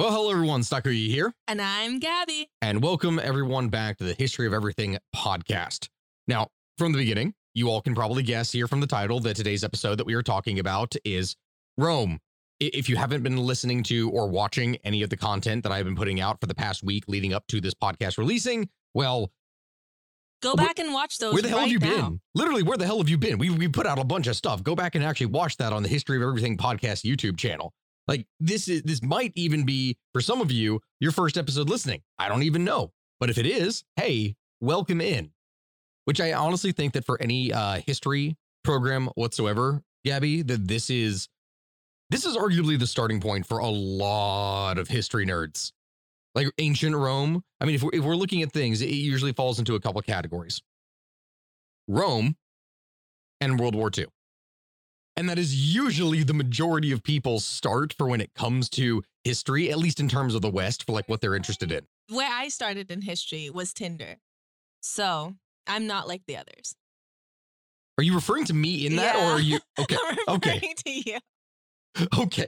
Well, hello everyone, Stockery here, And I'm Gabby. and welcome everyone back to the History of Everything podcast. Now, from the beginning, you all can probably guess here from the title that today's episode that we are talking about is Rome. If you haven't been listening to or watching any of the content that I've been putting out for the past week leading up to this podcast releasing, well, Go back and watch those. where the hell right have you now. been? Literally, where the hell have you been? We we put out a bunch of stuff. Go back and actually watch that on the History of Everything podcast YouTube channel. Like this is this might even be for some of you your first episode listening. I don't even know, but if it is, hey, welcome in. Which I honestly think that for any uh, history program whatsoever, Gabby, that this is this is arguably the starting point for a lot of history nerds like ancient Rome. I mean, if we're, if we're looking at things, it usually falls into a couple categories Rome and World War II. And that is usually the majority of people start for when it comes to history, at least in terms of the West, for like what they're interested in. Where I started in history was Tinder. So I'm not like the others. Are you referring to me in that, or are you okay? Okay. to you. Okay,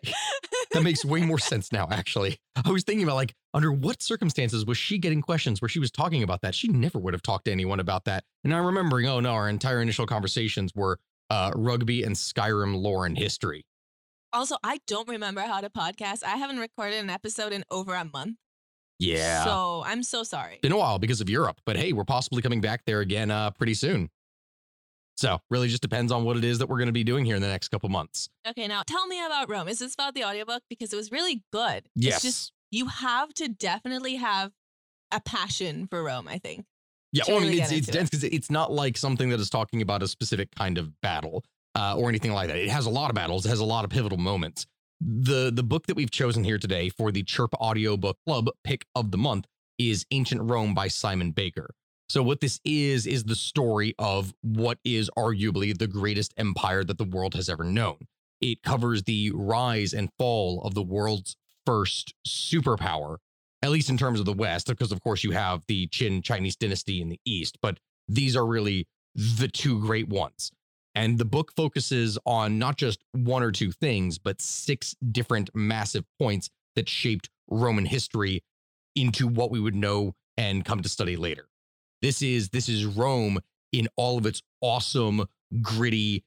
that makes way more sense now. Actually, I was thinking about like under what circumstances was she getting questions where she was talking about that? She never would have talked to anyone about that. And I'm remembering, oh no, our entire initial conversations were uh, rugby and Skyrim lore and history. Also, I don't remember how to podcast. I haven't recorded an episode in over a month. Yeah, So I'm so sorry. been a while because of Europe, but hey, we're possibly coming back there again uh, pretty soon. So really, just depends on what it is that we're going to be doing here in the next couple months. Okay, now tell me about Rome. Is this about the audiobook? Because it was really good. Yes. It's just, you have to definitely have a passion for Rome, I think. Yeah, well, I mean, it's, it's dense because it's not like something that is talking about a specific kind of battle uh, or anything like that. It has a lot of battles. It has a lot of pivotal moments. The the book that we've chosen here today for the Chirp Audiobook Club pick of the month is Ancient Rome by Simon Baker. So what this is is the story of what is arguably the greatest empire that the world has ever known. It covers the rise and fall of the world's first superpower, at least in terms of the West, because of course you have the Qin Chinese dynasty in the East, but these are really the two great ones. And the book focuses on not just one or two things, but six different massive points that shaped Roman history into what we would know and come to study later. This is this is Rome in all of its awesome, gritty,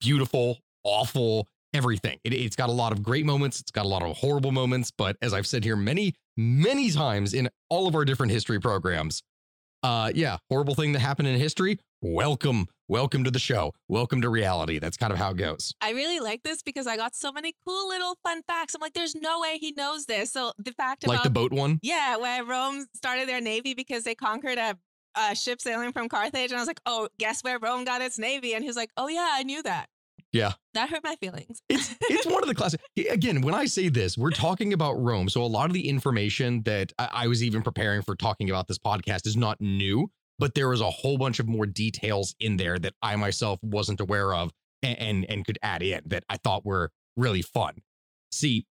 beautiful, awful everything. It, it's got a lot of great moments. It's got a lot of horrible moments. But as I've said here many, many times in all of our different history programs, uh, yeah, horrible thing that happened in history. Welcome, welcome to the show. Welcome to reality. That's kind of how it goes. I really like this because I got so many cool little fun facts. I'm like, there's no way he knows this. So the fact about Like the boat one. yeah, where Rome started their navy because they conquered a, a ship sailing from Carthage, and I was like, oh, guess where Rome got its navy? And he was like, oh yeah, I knew that. Yeah. that hurt my feelings. It's it's one of the classic. Again, when I say this, we're talking about Rome. So a lot of the information that I, I was even preparing for talking about this podcast is not new, but there was a whole bunch of more details in there that I myself wasn't aware of and and, and could add in that I thought were really fun. See,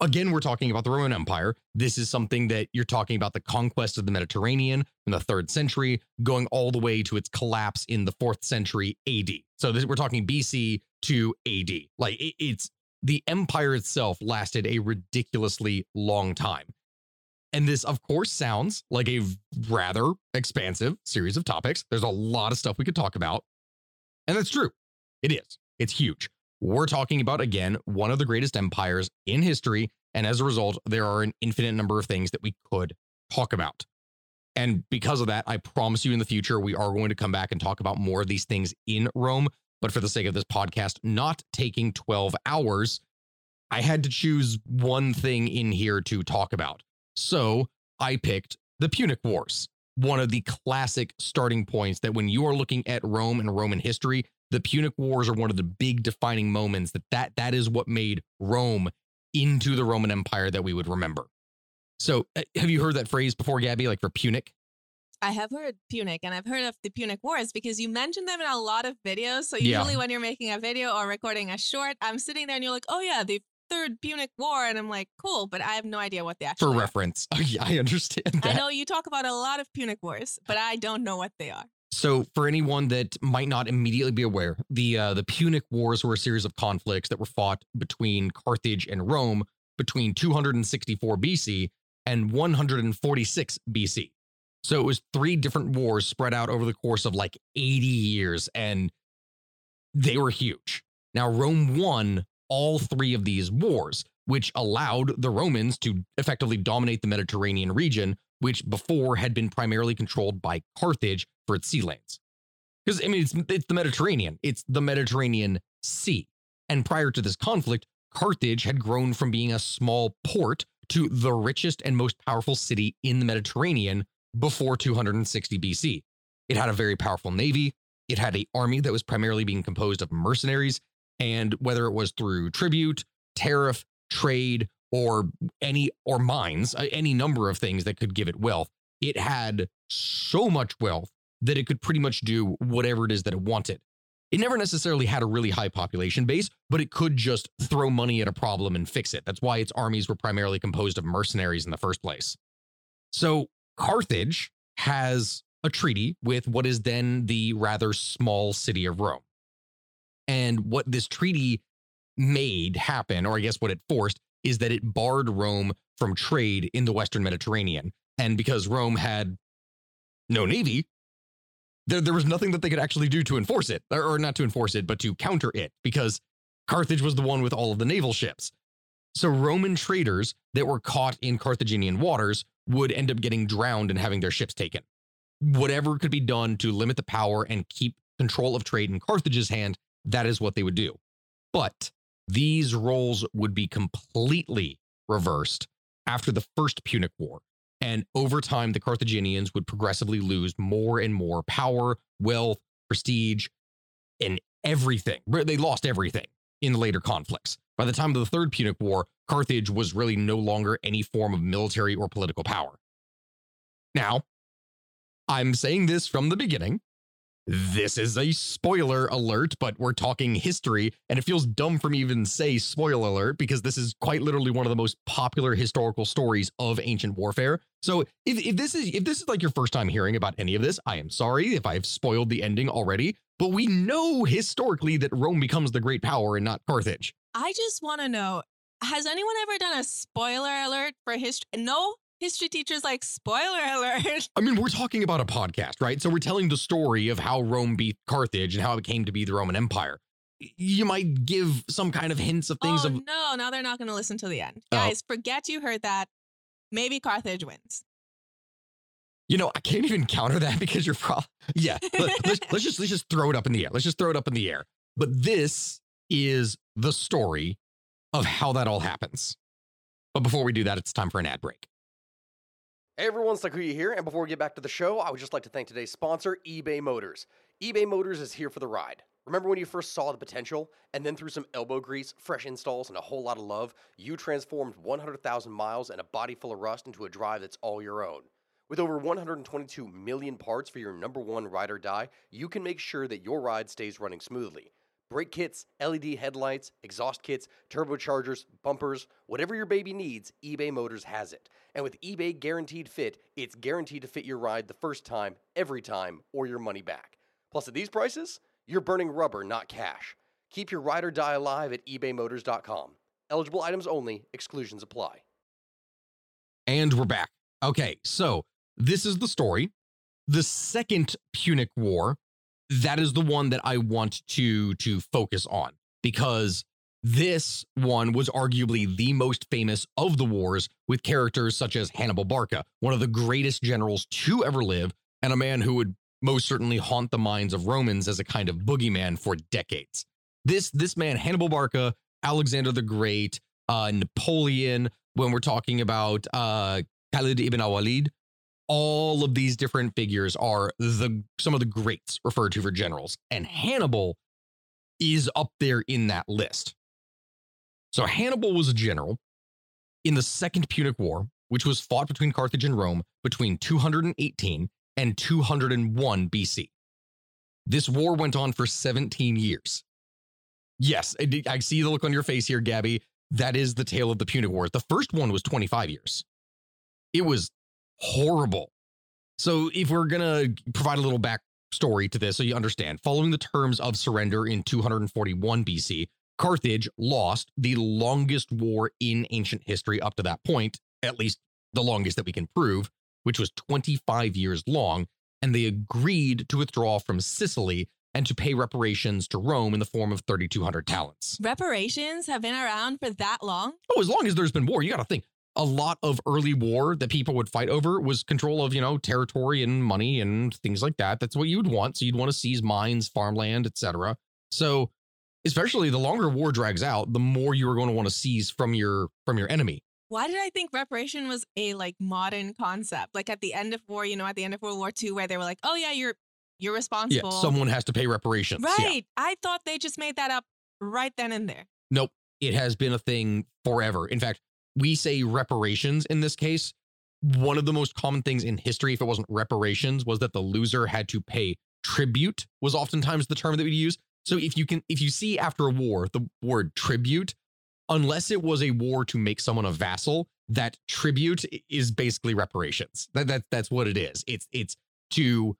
again, we're talking about the Roman Empire. This is something that you're talking about the conquest of the Mediterranean in the third century, going all the way to its collapse in the fourth century AD. So this, we're talking BC to AD. Like it- it's the empire itself lasted a ridiculously long time. And this, of course, sounds like a rather expansive series of topics. There's a lot of stuff we could talk about. And that's true. It is. It's huge. We're talking about, again, one of the greatest empires in history. And as a result, there are an infinite number of things that we could talk about. And because of that, I promise you in the future, we are going to come back and talk about more of these things in Rome. but for the sake of this podcast not taking 12 hours, I had to choose one thing in here to talk about. So I picked the Punic Wars, one of the classic starting points that when you are looking at Rome and Roman history, the Punic Wars are one of the big defining moments that that, that is what made Rome into the Roman Empire that we would remember. So uh, have you heard that phrase before, Gabby, like for Punic? I have heard Punic and I've heard of the Punic Wars because you mentioned them in a lot of videos. So Yeah. usually when you're making a video or recording a short, I'm sitting there and you're like, oh yeah, the third Punic War. And I'm like, cool, but I have no idea what they For actually are. reference. Oh, yeah, I understand that. I know you talk about a lot of Punic Wars, but I don't know what they are. So, for anyone that might not immediately be aware, the uh, the Punic Wars were a series of conflicts that were fought between Carthage and Rome between 264 BC and 146 BC. So it was three different wars spread out over the course of like 80 years, and they were huge. Now, Rome won all three of these wars, which allowed the Romans to effectively dominate the Mediterranean region, which before had been primarily controlled by Carthage for its sea lanes. Because I mean, it's it's the Mediterranean. It's the Mediterranean Sea. And prior to this conflict, Carthage had grown from being a small port to the richest and most powerful city in the Mediterranean before 260 BC. It had a very powerful navy. It had an army that was primarily being composed of mercenaries, and whether it was through tribute, tariff, trade, or any or mines, uh, any number of things that could give it wealth, it had so much wealth that it could pretty much do whatever it is that it wanted. It never necessarily had a really high population base, but it could just throw money at a problem and fix it. That's why its armies were primarily composed of mercenaries in the first place. So Carthage has a treaty with what is then the rather small city of Rome. And what this treaty made happen, or I guess what it forced, is that it barred Rome from trade in the Western Mediterranean. And because Rome had no navy, there, there was nothing that they could actually do to enforce it, or, or not to enforce it, but to counter it, because Carthage was the one with all of the naval ships. So Roman traders that were caught in Carthaginian waters would end up getting drowned and having their ships taken. Whatever could be done to limit the power and keep control of trade in Carthage's hand, that is what they would do. But these roles would be completely reversed after the First Punic War. And over time, the Carthaginians would progressively lose more and more power, wealth, prestige, and everything. They lost everything in the later conflicts. By the time of the Third Punic War, Carthage was really no longer any form of military or political power. Now, I'm saying this from the beginning. This is a spoiler alert, but we're talking history, and it feels dumb for me even say spoiler alert because this is quite literally one of the most popular historical stories of ancient warfare. So if, if this is if this is like your first time hearing about any of this, I am sorry if I've spoiled the ending already. But we know historically that Rome becomes the great power and not Carthage. I just want to know has anyone ever done a spoiler alert for history? No history teachers like spoiler alert. I mean, we're talking about a podcast, right? So we're telling the story of how Rome beat Carthage and how it came to be the Roman Empire. You might give some kind of hints of things oh of no, now they're not going to listen to the end. Oh. Guys, forget you heard that. Maybe Carthage wins. You know, I can't even counter that because you're probably yeah. Let, us let's just let's just throw it up in the air. Let's just throw it up in the air. But this is the story of how that all happens. But before we do that, it's time for an ad break. Hey everyone, Sakuya here, and before we get back to the show, I would just like to thank today's sponsor, eBay Motors. eBay Motors is here for the ride. Remember when you first saw the potential, and then through some elbow grease, fresh installs, and a whole lot of love, you transformed 100,000 miles and a body full of rust into a drive that's all your own? With over 122 million parts for your number one ride or die, you can make sure that your ride stays running smoothly. Brake kits, LED headlights, exhaust kits, turbochargers, bumpers, whatever your baby needs, eBay Motors has it. And with eBay Guaranteed Fit, it's guaranteed to fit your ride the first time, every time, or your money back. Plus, at these prices, you're burning rubber, not cash. Keep your ride or die alive at ebaymotors.com. Eligible items only, exclusions apply. And we're back. Okay, so this is the story. The second Punic War, that is the one that I want to to focus on because this one was arguably the most famous of the wars with characters such as Hannibal Barca, one of the greatest generals to ever live and a man who would most certainly haunt the minds of Romans as a kind of boogeyman for decades. This this man, Hannibal Barca, Alexander the Great, uh, Napoleon, when we're talking about uh, Khalid ibn al-Walid, all of these different figures are the some of the greats referred to for generals, and Hannibal is up there in that list. So Hannibal was a general in the Second Punic War, which was fought between Carthage and Rome between 218 and 201 BC. This war went on for 17 years. Yes, I see the look on your face here, Gabby. That is the tale of the Punic Wars. The first one was 25 years. It was horrible. So, if we're going to provide a little backstory to this so you understand, following the terms of surrender in 241 BC, Carthage lost the longest war in ancient history up to that point, at least the longest that we can prove, which was 25 years long. And they agreed to withdraw from Sicily and to pay reparations to Rome in the form of 3,200 talents. Reparations have been around for that long? Oh, as long as there's been war. You got to think a lot of early war that people would fight over was control of, you know, territory and money and things like that. That's what you would want. So you'd want to seize mines, farmland, etc. So especially the longer war drags out, the more you are going to want to seize from your from your enemy. Why did I think reparation was a like modern concept? Like at the end of war, you know, at the end of World War II, where they were like, "Oh yeah, you're you're responsible." Yeah, someone has to pay reparations. Right. Yeah. I thought they just made that up right then and there. Nope. It has been a thing forever. In fact, we say reparations in this case. One of the most common things in history, if it wasn't reparations, was that the loser had to pay tribute. Was oftentimes the term that we use. So if you can, if you see after a war the word tribute, unless it was a war to make someone a vassal, that tribute is basically reparations. That, that that's what it is. It's it's to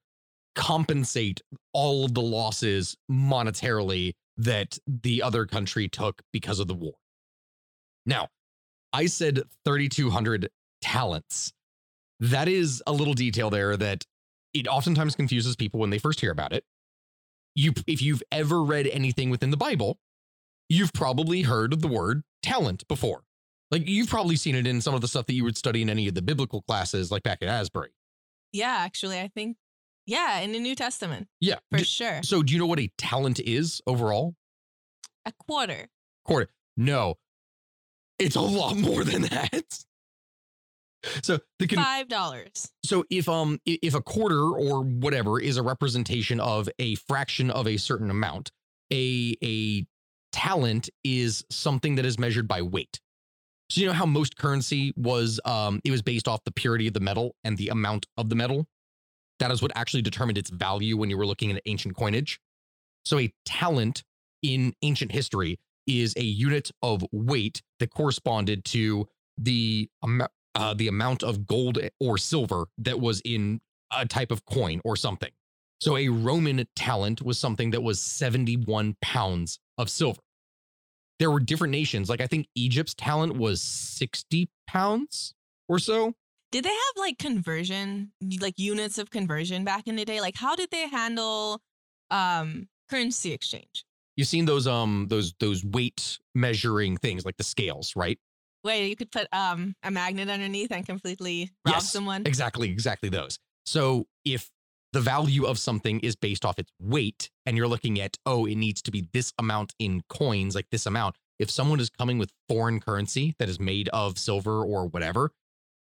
compensate all of the losses monetarily that the other country took because of the war. Now, I said 3,200 talents. That is a little detail there that it oftentimes confuses people when they first hear about it you if you've ever read anything within the Bible, you've probably heard of the word talent before. Like you've probably seen it in some of the stuff that you would study in any of the biblical classes, like back at Asbury. Yeah, actually, I think, yeah, in the New Testament. Yeah, for D- sure. So, do you know what a talent is overall? A quarter. Quarter. No, it's a lot more than that. So the con- five dollars. So if um if a quarter or whatever is a representation of a fraction of a certain amount, a a talent is something that is measured by weight. So you know how most currency was um it was based off the purity of the metal and the amount of the metal. That is what actually determined its value when you were looking at ancient coinage. So a talent in ancient history is a unit of weight that corresponded to the uh, the amount of gold or silver that was in a type of coin or something. So a Roman talent was something that was 71 pounds of silver. There were different nations. Like I think Egypt's talent was 60 pounds or so. Did they have like conversion, like units of conversion back in the day? Like how did they handle um currency exchange? You've seen those um those those weight measuring things like the scales, right? Wait, you could put um a magnet underneath and completely rob yes, someone. Exactly, exactly those. So if the value of something is based off its weight, and you're looking at, oh, it needs to be this amount in coins, like this amount. If someone is coming with foreign currency that is made of silver or whatever,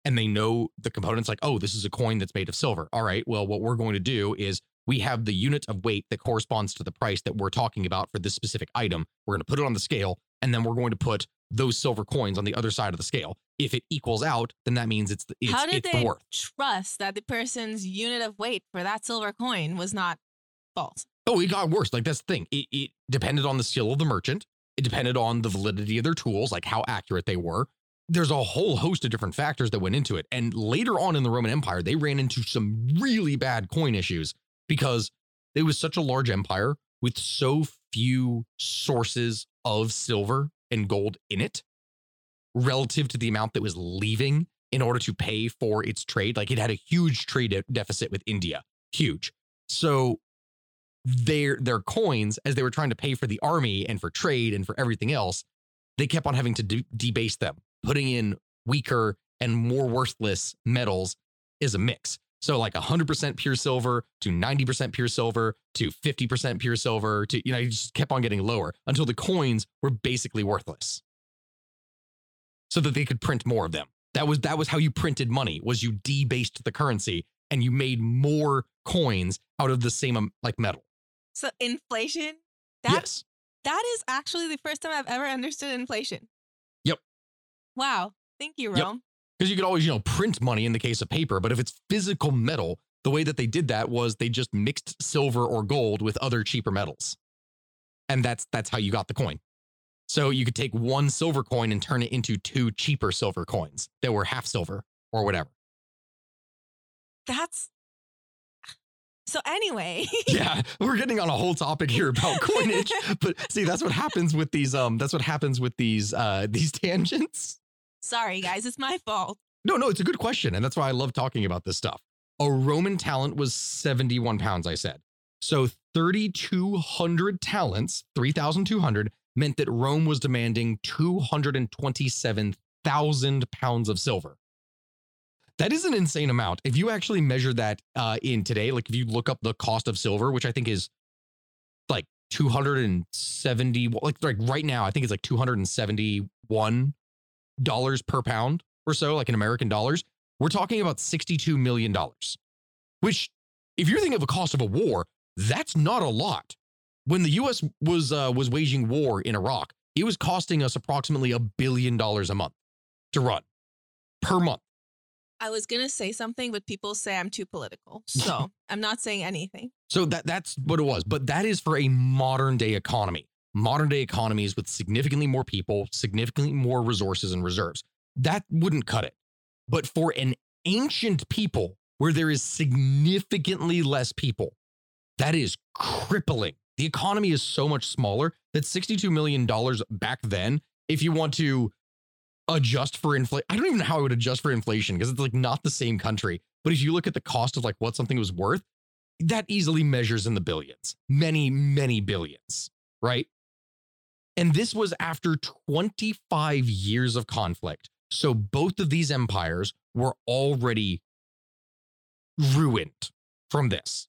and they know the components, like, oh, this is a coin that's made of silver. All right, well, what we're going to do is we have the unit of weight that corresponds to the price that we're talking about for this specific item. We're going to put it on the scale, and then we're going to put those silver coins on the other side of the scale. If it equals out, then that means it's the, it's, How did it's they the worth. trust that the person's unit of weight for that silver coin was not false? Oh, it got worse. Like that's the thing. It, it depended on the skill of the merchant. It depended on the validity of their tools, like how accurate they were. There's a whole host of different factors that went into it. And later on in the Roman Empire, they ran into some really bad coin issues because it was such a large empire with so few sources of silver and gold in it relative to the amount that was leaving in order to pay for its trade. Like it had a huge trade de- deficit with India, huge. So their their coins, as they were trying to pay for the army and for trade and for everything else, they kept on having to de- debase them, putting in weaker and more worthless metals is a mix. So like 100% pure silver to 90% pure silver to 50% pure silver to, you know, you just kept on getting lower until the coins were basically worthless. So that they could print more of them. That was that was how you printed money was you debased the currency and you made more coins out of the same um, like metal. So inflation. That yes. that is actually the first time I've ever understood inflation. Yep. Wow. Thank you, Yep. Because you could always, you know, print money in the case of paper, but if it's physical metal, the way that they did that was they just mixed silver or gold with other cheaper metals. And that's that's how you got the coin. So you could take one silver coin and turn it into two cheaper silver coins that were half silver or whatever. That's so anyway. yeah, we're getting on a whole topic here about coinage, but see, that's what happens with these um that's what happens with these uh these tangents. Sorry, guys, it's my fault. No, no, it's a good question. And that's why I love talking about this stuff. A Roman talent was 71 pounds, I said. So 3,200 talents, 3,200, meant that Rome was demanding 227,000 pounds of silver. That is an insane amount. If you actually measure that uh, in today, like if you look up the cost of silver, which I think is like 270, like, like right now, I think it's like 271 dollars per pound or so, like in American dollars, we're talking about $62 million, which, if you're thinking of a cost of a war, that's not a lot. When the US was uh, was waging war in Iraq, it was costing us approximately a billion dollars a month to run per month. I was gonna say something, but people say I'm too political. So I'm not saying anything. So that that's what it was. But that is for a modern day economy. Modern day economies with significantly more people, significantly more resources and reserves. That wouldn't cut it. But for an ancient people where there is significantly less people, that is crippling. The economy is so much smaller that $62 million back then, if you want to adjust for inflation, I don't even know how I would adjust for inflation because it's like not the same country. But if you look at the cost of like what something was worth, that easily measures in the billions, many, many billions, right? And this was after 25 years of conflict. So both of these empires were already ruined from this.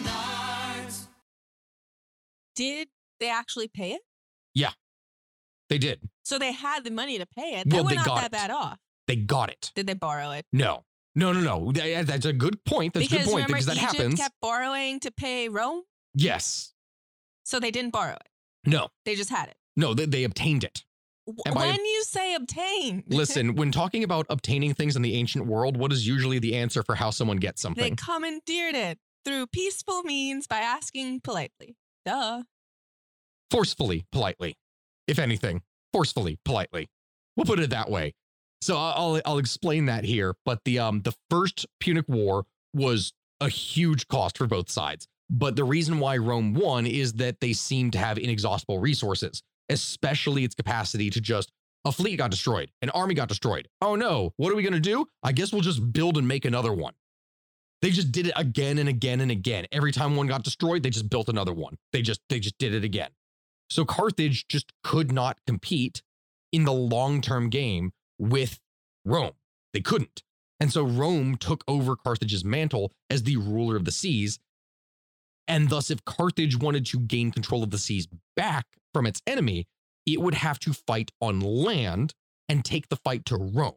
Did they actually pay it? Yeah, they did. So they had the money to pay it. They Well, were they not got that it. bad off. They got it. Did they borrow it? No, no, no, no. That's a good point. That's a good point because that Egypt happens. kept borrowing to pay Rome, yes. so they didn't borrow it. No, They just had it. no, they, they obtained it. And by- when you say obtain, Listen, when talking about obtaining things in the ancient world, what is usually the answer for how someone gets something? they commandeered it through peaceful means by asking politely. Duh. Forcefully, politely. If anything, forcefully, politely. We'll put it that way. So I'll I'll explain that here. But the um the first Punic War was a huge cost for both sides. But the reason why Rome won is that they seemed to have inexhaustible resources, especially its capacity to just a fleet got destroyed, an army got destroyed. Oh no, what are we gonna do? I guess we'll just build and make another one. They just did it again and again and again. Every time one got destroyed, they just built another one. They just they just did it again. So Carthage just could not compete in the long-term game with Rome. They couldn't. And so Rome took over Carthage's mantle as the ruler of the seas. And thus, if Carthage wanted to gain control of the seas back from its enemy, it would have to fight on land and take the fight to Rome.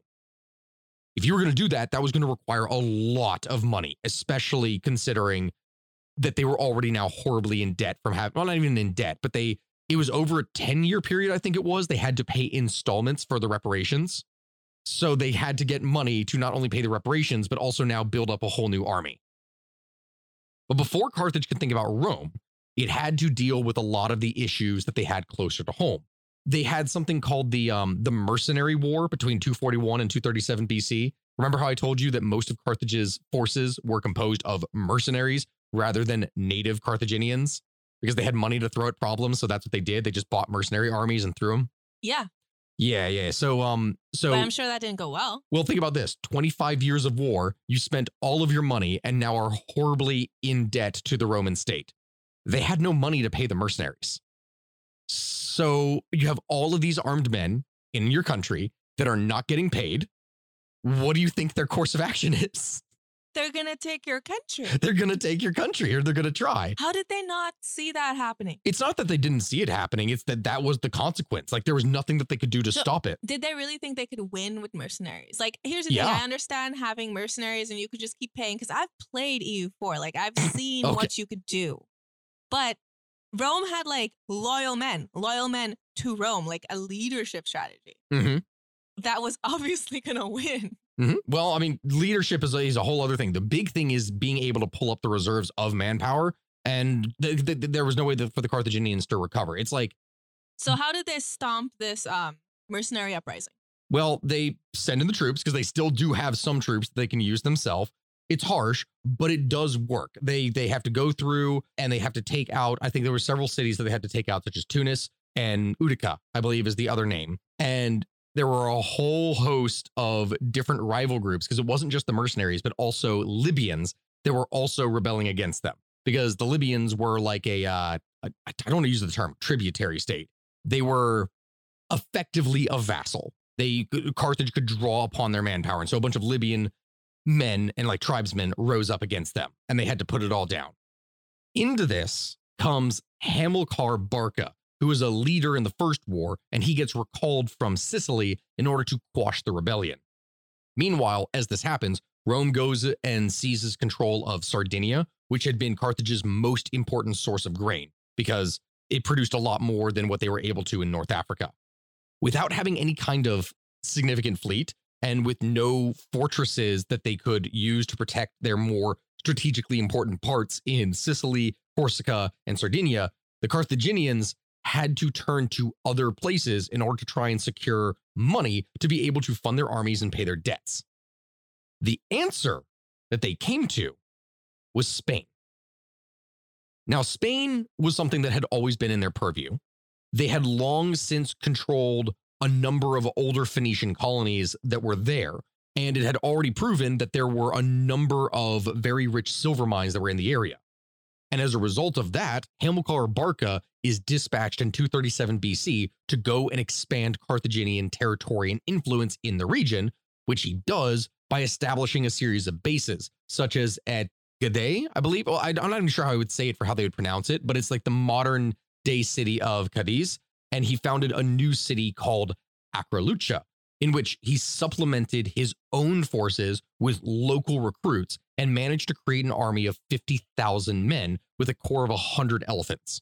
If you were going to do that, that was going to require a lot of money, especially considering that they were already now horribly in debt from having, well, not even in debt, but they, it was over a 10 year period, I think it was. They had to pay installments for the reparations. So they had to get money to not only pay the reparations, but also now build up a whole new army. But before Carthage could think about Rome, it had to deal with a lot of the issues that they had closer to home. They had something called the um, the Mercenary War between 241 and 237 BC, Remember how I told you that most of Carthage's forces were composed of mercenaries rather than native Carthaginians because they had money to throw at problems. So that's what they did. They just bought mercenary armies and threw them. Yeah, Yeah, yeah. So, um, so but I'm sure that didn't go well. well, think about this 25 years of war, you spent all of your money and now are horribly in debt to the Roman state. They had no money to pay the mercenaries. So you have all of these armed men in your country that are not getting paid. What do you think their course of action is? They're gonna take your country. They're going to take your country or they're going to try. How did they not see that happening? It's not that they didn't see it happening, it's that that was the consequence. Like there was nothing that they could do to So- stop it. Did they really think they could win with mercenaries? Like, here's the Yeah. thing: I understand having mercenaries and you could just keep paying because I've played EU4. Like, I've seen Okay. what you could do, but Rome had like loyal men, loyal men to Rome, like a leadership strategy hmm that was obviously gonna win. Mhm. Well, I mean, leadership is a, is a whole other thing. The big thing is being able to pull up the reserves of manpower, and th- th- there was no way for the Carthaginians to recover. It's like, So, how did they stomp this um, mercenary uprising? well, they send in the troops because they still do have some troops they can use themselves. It's harsh, but it does work. They they have to go through and they have to take out. I think there were several cities that they had to take out, such as Tunis and Utica, I believe is the other name. And there were a whole host of different rival groups because it wasn't just the mercenaries, but also Libyans that were also rebelling against them because the Libyans were like a, uh, a I don't want to use the term tributary state. They were effectively a vassal. They Carthage could draw upon their manpower, and so a bunch of Libyan men and like tribesmen rose up against them, and they had to put it all down. Into this comes Hamilcar Barca, who was a leader in the first war, and he gets recalled from Sicily in order to quash the rebellion. Meanwhile, as this happens, Rome goes and seizes control of Sardinia, which had been Carthage's most important source of grain because it produced a lot more than what they were able to in North Africa. Without having any kind of significant fleet and with no fortresses that they could use to protect their more strategically important parts in Sicily, Corsica, and Sardinia, the Carthaginians had to turn to other places in order to try and secure money to be able to fund their armies and pay their debts. The answer that they came to was Spain. Now, Spain was something that had always been in their purview. They had long since controlled a number of older Phoenician colonies that were there, and it had already proven that there were a number of very rich silver mines that were in the area. And as a result of that, Hamilcar Barca is dispatched in 237 BC to go and expand Carthaginian territory and influence in the region, which he does by establishing a series of bases, such as at Gade, I believe. Well, I, I'm not even sure how I would say it for how they would pronounce it, but it's like the modern day city of Cadiz. And he founded a new city called Akra Leuke, in which he supplemented his own forces with local recruits and managed to create an army of 50,000 men with a core of 100 elephants.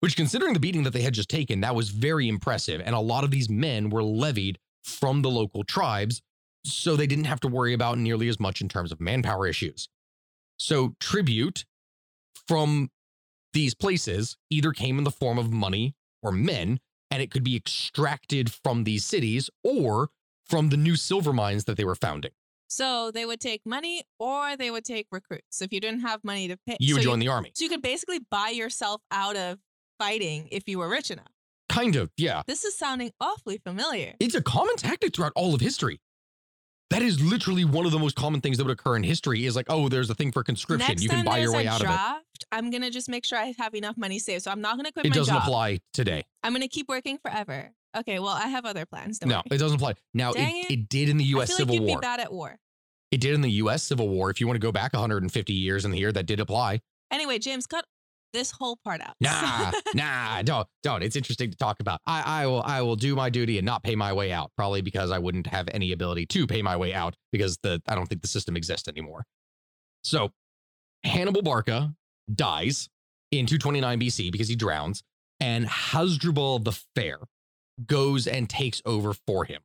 Which, considering the beating that they had just taken, that was very impressive. And a lot of these men were levied from the local tribes, so they didn't have to worry about nearly as much in terms of manpower issues. So, tribute from these places either came in the form of money or men, and it could be extracted from these cities or from the new silver mines that they were founding. So they would take money or they would take recruits. So if you didn't have money to pay, You so would join the army. So you could basically buy yourself out of fighting if you were rich enough. Kind of, yeah. This is sounding awfully familiar. It's a common tactic throughout all of history. That is literally one of the most common things that would occur in history is like, oh, there's a thing for conscription. Next you can buy your way out of it. draft, I'm gonna just make sure I have enough money saved. So I'm not gonna quit It my doesn't job. apply today. I'm gonna keep working forever. Okay, well I have other plans. No, worry. it doesn't apply. Now, it, it. it did in the I U.S. feel Civil like you'd War. be bad at war. It did in the U.S. Civil War. If you want to go back 150 years in the year, that did apply. Anyway, James, cut this whole part out. Nah, nah, don't, don't. It's interesting to talk about. I, I will, I will do my duty and not pay my way out. Probably because I wouldn't have any ability to pay my way out because the I don't think the system exists anymore. So, Hannibal Barca dies in 229 BC because he drowns, and Hasdrubal the Fair goes and takes over for him.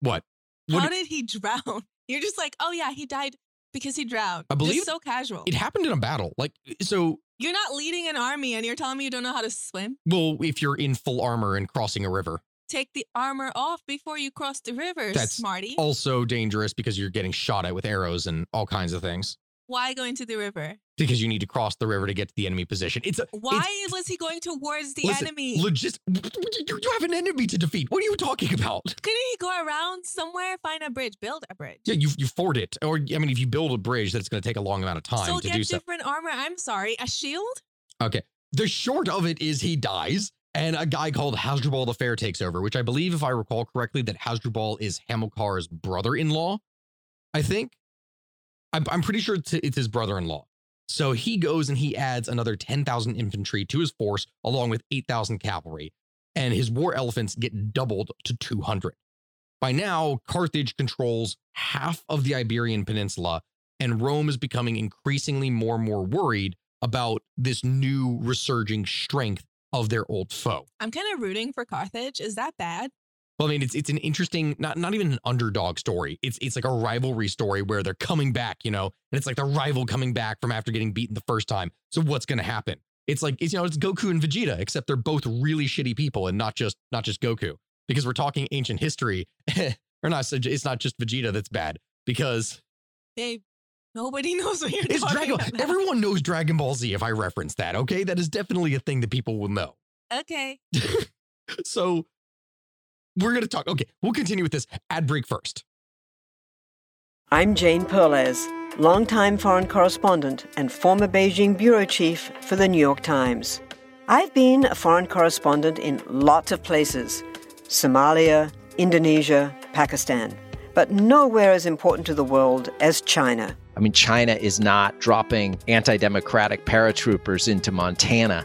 What? What How did he drown? You're just like, oh yeah, he died because he drowned. I believe Just so casual. it happened in a battle. Like so. You're not leading an army and you're telling me you don't know how to swim. Well, if you're in full armor and crossing a river, take the armor off before you cross the river, That's smarty. Also dangerous because you're getting shot at with arrows and all kinds of things. Why go into the river? Because you need to cross the river to get to the enemy position. It's a Why it's- was he going towards the listen, enemy? Logist- you have an enemy to defeat. What are you talking about? Couldn't he go around somewhere, find a bridge, build a bridge? Yeah, you you ford it, or I mean, if you build a bridge, that's going to take a long amount of time so to get do so. different armor. I'm sorry, a shield. Okay. The short of it is he dies, and a guy called Hasdrubal the Fair takes over, which I believe, if I recall correctly, that Hasdrubal is Hamilcar's brother-in-law. I think. I'm, I'm pretty sure it's, it's his brother-in-law. So he goes and he adds another 10,000 infantry to his force, along with 8,000 cavalry, and his war elephants get doubled to 200. By now, Carthage controls half of the Iberian Peninsula, and Rome is becoming increasingly more and more worried about this new resurging strength of their old foe. I'm kind of rooting for Carthage. Is that bad? Well, I mean, it's it's an interesting, not not even an underdog story. It's it's like a rivalry story where they're coming back, you know, and it's like the rival coming back from after getting beaten the first time. So what's going to happen? It's like it's you know it's Goku and Vegeta, except they're both really shitty people and not just not just Goku. Because we're talking ancient history, or not. It's not just Vegeta that's bad because Babe, nobody knows what you're it's talking Dragon. about. Everyone knows Dragon Ball Z. If I reference that, okay, that is definitely a thing that people will know. Okay. So we're going to talk. Okay, we'll continue with this ad break first. I'm Jane Perlez, longtime foreign correspondent and former Beijing bureau chief for the New York Times. I've been a foreign correspondent in lots of places Somalia, Indonesia, Pakistan, but nowhere as important to the world as China. I mean, China is not dropping anti democratic paratroopers into Montana.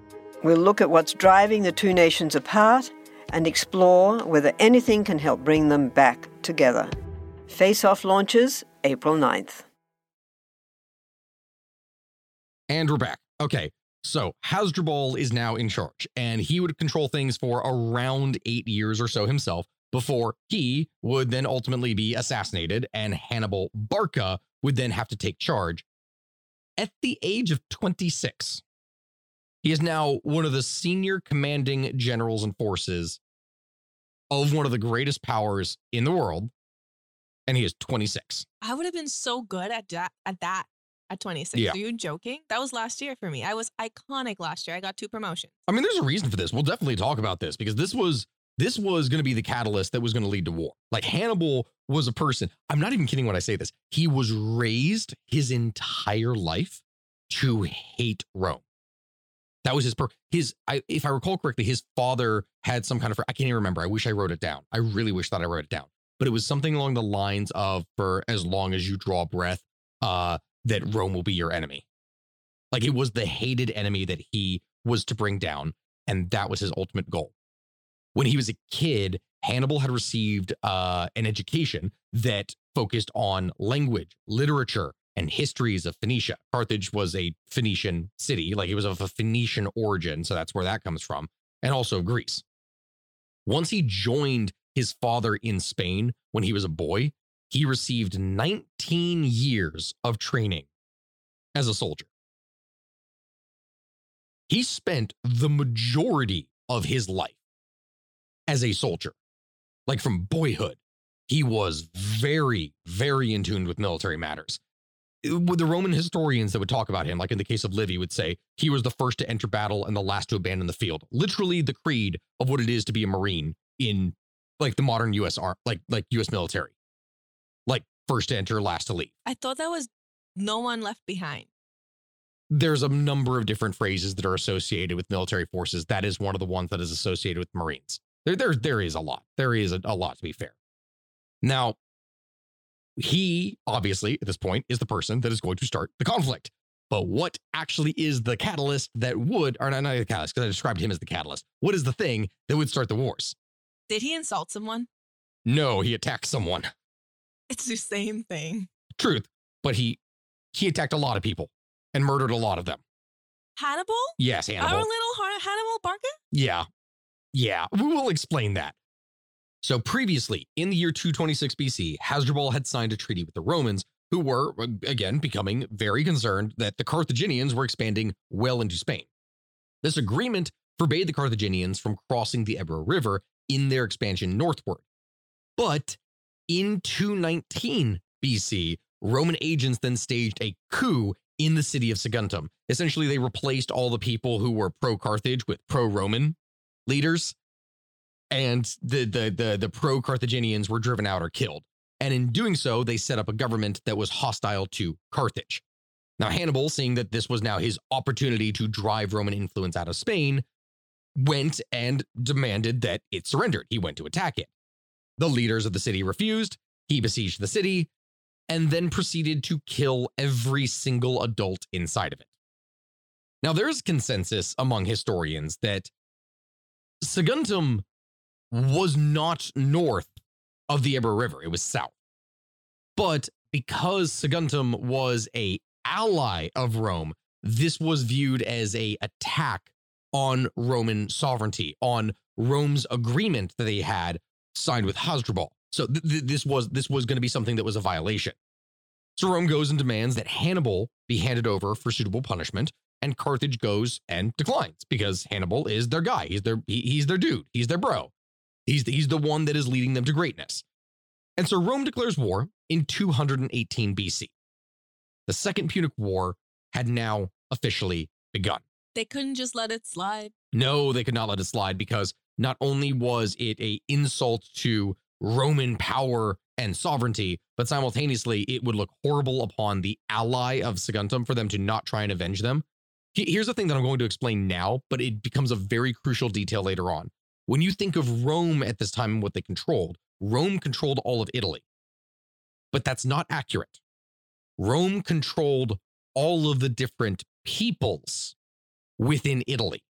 We'll look at what's driving the two nations apart and explore whether anything can help bring them back together. Face Off launches April 9th. And we're back. Okay. So Hasdrubal is now in charge, and he would control things for around eight years or so himself before he would then ultimately be assassinated, and Hannibal Barca would then have to take charge. At the age of 26, he is now one of the senior commanding generals and forces of one of the greatest powers in the world, and he is 26. I would have been so good at that at that at 26. Yeah. Are you joking? That was last year for me. I was iconic last year. I got two promotions. I mean, there's a reason for this. We'll definitely talk about this because this was this was going to be the catalyst that was going to lead to war. Like Hannibal was a person. I'm not even kidding when I say this. He was raised his entire life to hate Rome. That was his per his. I, if I recall correctly, his father had some kind of. I can't even remember. I wish I wrote it down. I really wish that I wrote it down. But it was something along the lines of, "For as long as you draw breath, uh, that Rome will be your enemy." Like it was the hated enemy that he was to bring down, and that was his ultimate goal. When he was a kid, Hannibal had received uh, an education that focused on language, literature, and histories of Phoenicia. Carthage was a Phoenician city, like it was of a Phoenician origin, so that's where that comes from, and also Greece. Once he joined his father in Spain when he was a boy, he received 19 years of training as a soldier. He spent the majority of his life as a soldier. Like from boyhood, he was very, very in tune with military matters. With the Roman historians that would talk about him, like in the case of Livy, would say he was the first to enter battle and the last to abandon the field. Literally the creed of what it is to be a Marine in like the modern US ar- like like US military. Like first to enter, last to leave. I thought that was no one left behind. there's a number of different phrases that are associated with military forces. That is one of the ones that is associated with Marines. There, there, there is a lot. There is a, a lot to be fair. Now, he obviously at this point is the person that is going to start the conflict. But what actually is the catalyst that would, or not, not the catalyst, because I described him as the catalyst. What is the thing that would start the wars? Did he insult someone? No, he attacked someone. It's the same thing. Truth, but he he attacked a lot of people and murdered a lot of them. Hannibal? Yes, Hannibal. Our little Hannibal Barca? Yeah. Yeah, we will explain that. So previously, in the year 226 BC, Hasdrubal had signed a treaty with the Romans, who were, uh, again, becoming very concerned that the Carthaginians were expanding well into Spain. This agreement forbade the Carthaginians from crossing the Ebro River in their expansion northward. But in 219 BC, Roman agents then staged a coup in the city of Saguntum. Essentially, they replaced all the people who were pro Carthage with pro Roman leaders, and the the the, the pro Carthaginians were driven out or killed. And in doing so, they set up a government that was hostile to Carthage. Now, Hannibal, seeing that this was now his opportunity to drive Roman influence out of Spain, went and demanded that it surrendered. He went to attack it. The leaders of the city refused. He besieged the city and then proceeded to kill every single adult inside of it. Now, there's consensus among historians that Saguntum was not north of the Ebro River, it was south. But because Saguntum was a ally of Rome, this was viewed as a attack on Roman sovereignty, on Rome's agreement that they had signed with Hasdrubal. So th- th- this was this was going to be something that was a violation. So Rome goes and demands that Hannibal be handed over for suitable punishment, and Carthage goes and declines because Hannibal is their guy. He's their he, he's their dude. He's their bro. He's the, he's the one that is leading them to greatness. And so Rome declares war in 218 BC. The Second Punic War had now officially begun. They couldn't just let it slide. No, they could not let it slide because not only was it a insult to Roman power and sovereignty, but simultaneously it would look horrible upon the ally of Saguntum for them to not try and avenge them. Here's the thing that I'm going to explain now, but it becomes a very crucial detail later on. When you think of Rome at this time and what they controlled, Rome controlled all of Italy. But that's not accurate. Rome controlled all of the different peoples within Italy.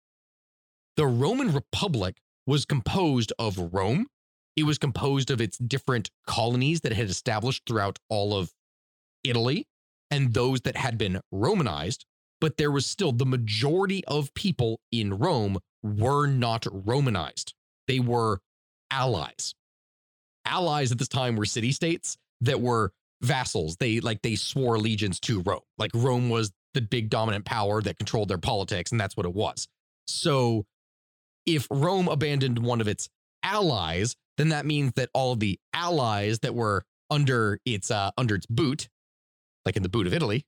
The Roman Republic was composed of Rome. It was composed of its different colonies that had established throughout all of Italy and those that had been Romanized. But there was still the majority of people in Rome were not Romanized. They were allies. Allies at this time were city states that were vassals. They like they swore allegiance to Rome. Like Rome was the big dominant power that controlled their politics, and that's what it was. So if Rome abandoned one of its allies, then that means that all of the allies that were under its uh under its boot, like in the boot of Italy,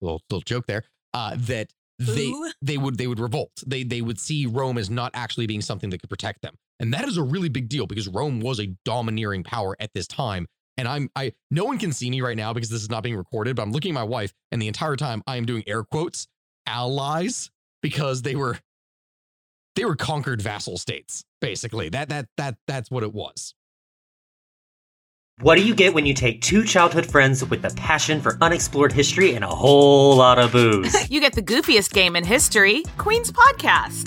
little little joke there, uh, that they Ooh. they would they would revolt. They they would see Rome as not actually being something that could protect them. And that is a really big deal because Rome was a domineering power at this time. And I'm I no one can see me right now because this is not being recorded, but I'm looking at my wife and the entire time I am doing air quotes allies because they were they were conquered vassal states basically. That that that that's what it was. What do you get when you take two childhood friends with a passion for unexplored history and a whole lot of booze? You get the goofiest game in history, Queen's Podcast.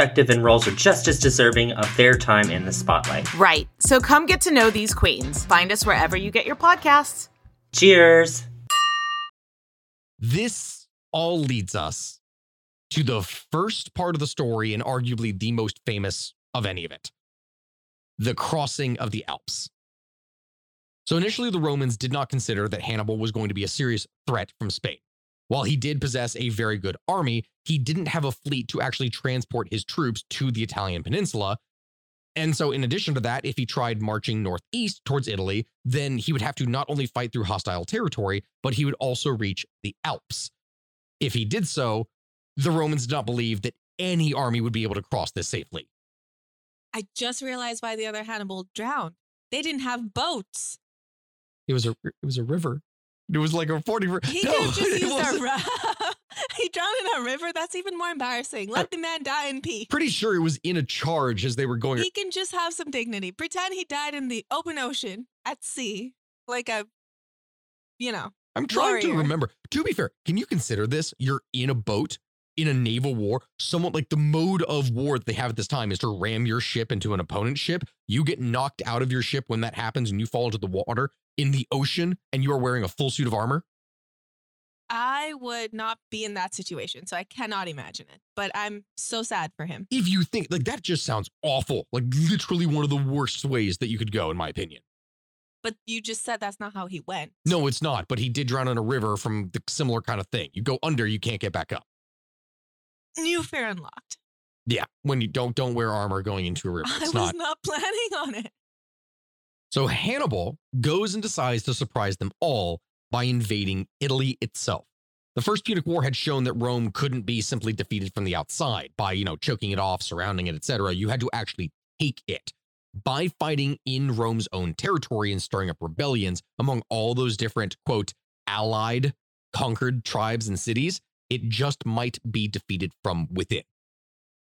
and roles are just as deserving of their time in the spotlight. Right, so come get to know these queens. Find us wherever you get your podcasts. Cheers! This all leads us to the first part of the story and arguably the most famous of any of it the crossing of the Alps. So initially, the Romans did not consider that Hannibal was going to be a serious threat from Spain. While he did possess a very good army, he didn't have a fleet to actually transport his troops to the Italian peninsula. And so, in addition to that, if he tried marching northeast towards Italy, then he would have to not only fight through hostile territory, but he would also reach the Alps. If he did so, the Romans did not believe that any army would be able to cross this safely. I just realized why the other Hannibal drowned. They didn't have boats. It was a it was a river. It was like a 40 river. He No, could have just used a wasn't. raft. he drowned in a river. That's even more embarrassing. Let the man die in peace. Pretty sure it was in a charge as they were going. He can just have some dignity. Pretend he died in the open ocean at sea, like a, you know. I'm trying to warrior. remember. To be fair, can you consider this? You're in a boat in a naval war. Somewhat like the mode of war that they have at this time is to ram your ship into an opponent's ship. You get knocked out of your ship when that happens and you fall into the water in the ocean and you are wearing a full suit of armor. I would not be in that situation, so I cannot imagine it. But I'm so sad for him. If you think like that just sounds awful, like literally one of the worst ways that you could go, in my opinion. But you just said that's not how he went. No, it's not, but he did drown in a river from the similar kind of thing. You go under, you can't get back up. New fear unlocked. Yeah, when you don't don't wear armor going into a river. I was not. not planning on it. So Hannibal goes and decides to surprise them all by invading Italy itself. The First Punic War had shown that Rome couldn't be simply defeated from the outside by, you know, choking it off, surrounding it, etc. You had to actually take it by fighting in Rome's own territory and stirring up rebellions among all those different, quote, allied, conquered tribes and cities. It just might be defeated from within.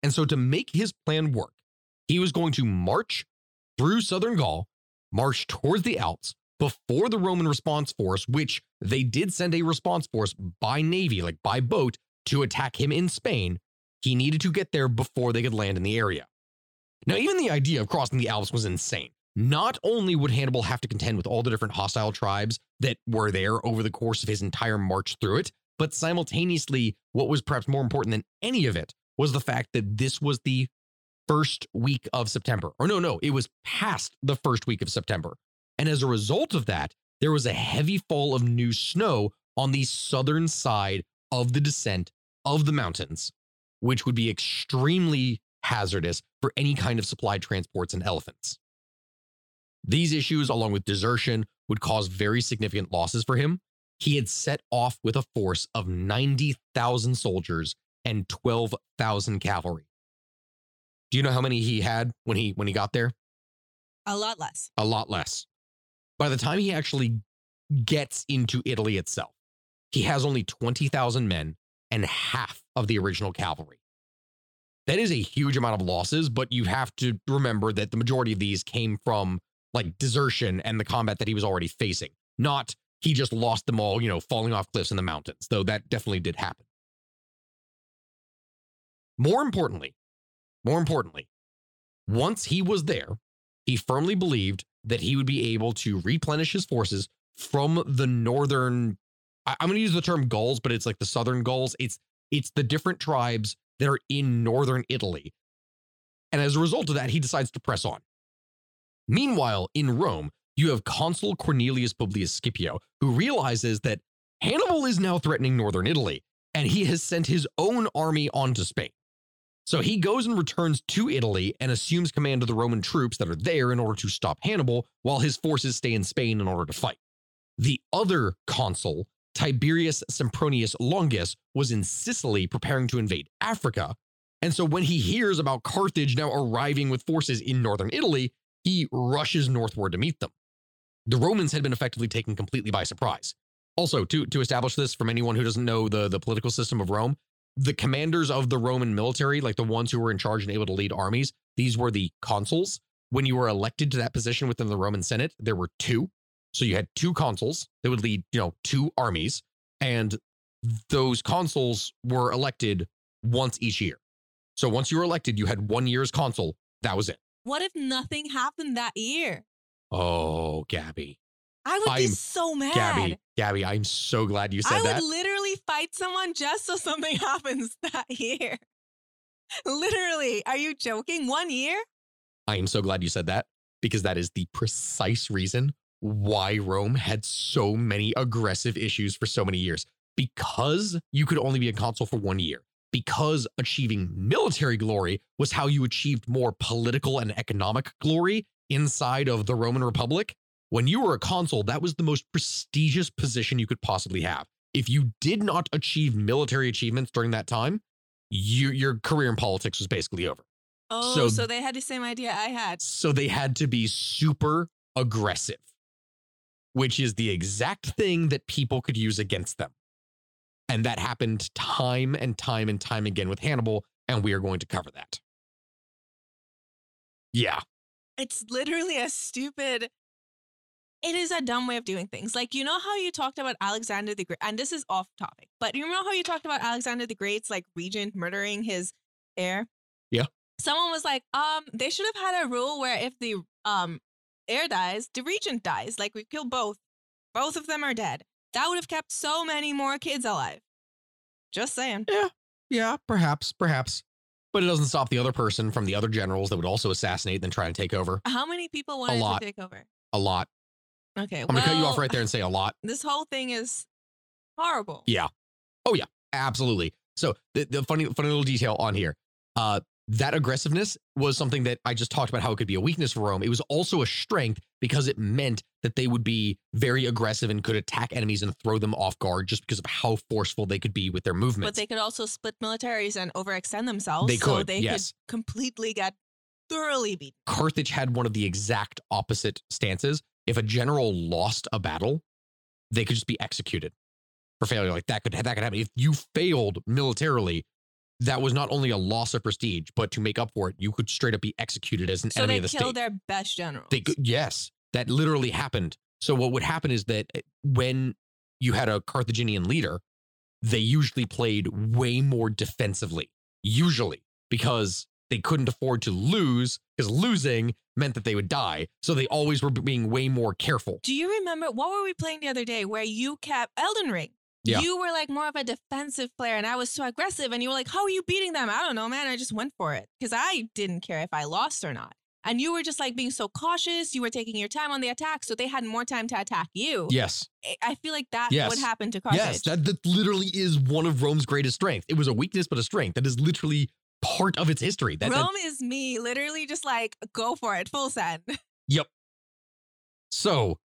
And so to make his plan work, he was going to march through southern Gaul, march towards the Alps before the Roman response force, which they did send a response force by navy, like by boat, to attack him in Spain. He needed to get there before they could land in the area. Now, even the idea of crossing the Alps was insane. Not only would Hannibal have to contend with all the different hostile tribes that were there over the course of his entire march through it, but simultaneously, what was perhaps more important than any of it was the fact that this was the first week of September. Or no, no, it was past the first week of September. And as a result of that, there was a heavy fall of new snow on the southern side of the descent of the mountains, which would be extremely hazardous for any kind of supply transports and elephants. These issues, along with desertion, would cause very significant losses for him. He had set off with a force of 90,000 soldiers and 12,000 cavalry. Do you know how many he had when he when he got there? A lot less. a lot less. By the time he actually gets into Italy itself, he has only 20,000 men and half of the original cavalry. That is a huge amount of losses, but you have to remember that the majority of these came from like desertion and the combat that he was already facing, not he just lost them all, you know, falling off cliffs in the mountains, though that definitely did happen. More importantly, more importantly, once he was there, he firmly believed that he would be able to replenish his forces from the northern I, am going to use the term Gauls, but it's like the southern Gauls. It's it's the different tribes that are in northern Italy. And as a result of that, he decides to press on. Meanwhile, in Rome, you have Consul Cornelius Publius Scipio, who realizes that Hannibal is now threatening northern Italy, and he has sent his own army onto Spain. So he goes and returns to Italy and assumes command of the Roman troops that are there in order to stop Hannibal, while his forces stay in Spain in order to fight. The other consul, Tiberius Sempronius Longus, was in Sicily preparing to invade Africa. And so when he hears about Carthage now arriving with forces in northern Italy, he rushes northward to meet them. The Romans had been effectively taken completely by surprise. Also, to, to establish this from anyone who doesn't know the, the political system of Rome, the commanders of the Roman military, like the ones who were in charge and able to lead armies, these were the consuls. When you were elected to that position within the Roman Senate, there were two. So you had two consuls that would lead, you know, two armies, and those consuls were elected once each year. So once you were elected, you had one year as consul. That was it. What if nothing happened that year? Oh, Gabby, I would be I'm- so mad. Gabby, Gabby, I'm so glad you I said that. would literally fight someone just so something happens that year. Literally. Are you joking? One year? I am so glad you said that because that is the precise reason why Rome had so many aggressive issues for so many years. Because you could only be a consul for one year. Because achieving military glory was how you achieved more political and economic glory inside of the Roman Republic. When you were a consul, that was the most prestigious position you could possibly have. If you did not achieve military achievements during that time, you, your career in politics was basically over. Oh, So- so, they had the same idea I had. So they had to be super aggressive, which is the exact thing that people could use against them. And that happened time and time and time again with Hannibal, and we are going to cover that. Yeah. It's literally a stupid. It is a dumb way of doing things. Like you know how you talked about Alexander the Great, and this is off topic, but you know how you talked about Alexander the Great's like regent murdering his heir. Yeah. Someone was like, um, they should have had a rule where if the um heir dies, the regent dies. Like we kill both, both of them are dead. That would have kept so many more kids alive. Just saying. Yeah, Yeah, perhaps, perhaps. But it doesn't stop the other person from the other generals that would also assassinate and try to take over. How many people wanted to take over? A lot. Okay, I'm going to cut you off right there and say a lot. This whole thing is horrible. Yeah. Oh yeah, absolutely. So the, the funny funny little detail on here. Uh that aggressiveness was something that I just talked about how it could be a weakness for Rome. It was also a strength because it meant that they would be very aggressive and could attack enemies and throw them off guard just because of how forceful they could be with their movements. But they could also split militaries and overextend themselves. They so could, they yes. could completely get thoroughly beaten. Carthage had one of the exact opposite stances. If a general lost a battle, they could just be executed for failure. Like that could that could happen. If you failed militarily, that was not only a loss of prestige, but to make up for it, you could straight up be executed as an So enemy of the state. So they killed their best generals. They could, yes, that literally happened. So what would happen is that eh, when you had a Carthaginian leader, they usually played way more defensively, usually because they couldn't afford to lose because losing meant that they would die. So they always were being way more careful. Do you remember what were we playing the other day where you kept Elden Ring? Yeah. You were like more of a defensive player and I was so aggressive and you were like, How are you beating them? I don't know, man. I just went for it. Because I didn't care if I lost or not. And you were just like being so cautious. You were taking your time on the attack, so they had more time to attack you. Yes. I- feel like that Yes. would happen to Carthage. Yes, that, that literally is one of Rome's greatest strength. It was a weakness, but a strength. That is literally part of its history. That, that- Rome is me, literally just like go for it, full send. Yep. So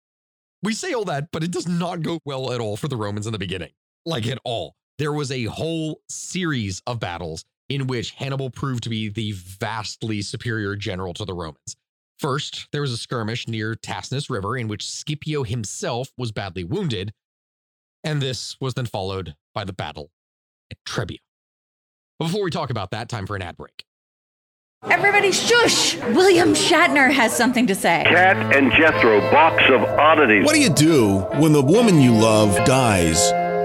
we say all that, but it does not go well at all for the Romans in the beginning. Like at all. There was a whole series of battles in which Hannibal proved to be the vastly superior general to the Romans. First, there was a skirmish near Ticinus River in which Scipio himself was badly wounded, and this was then followed by the battle at Trebia. But before we talk about that, time for an ad break. Everybody shush! William Shatner has something to say. Kat and Jethro, box of oddities. What do you do when the woman you love dies?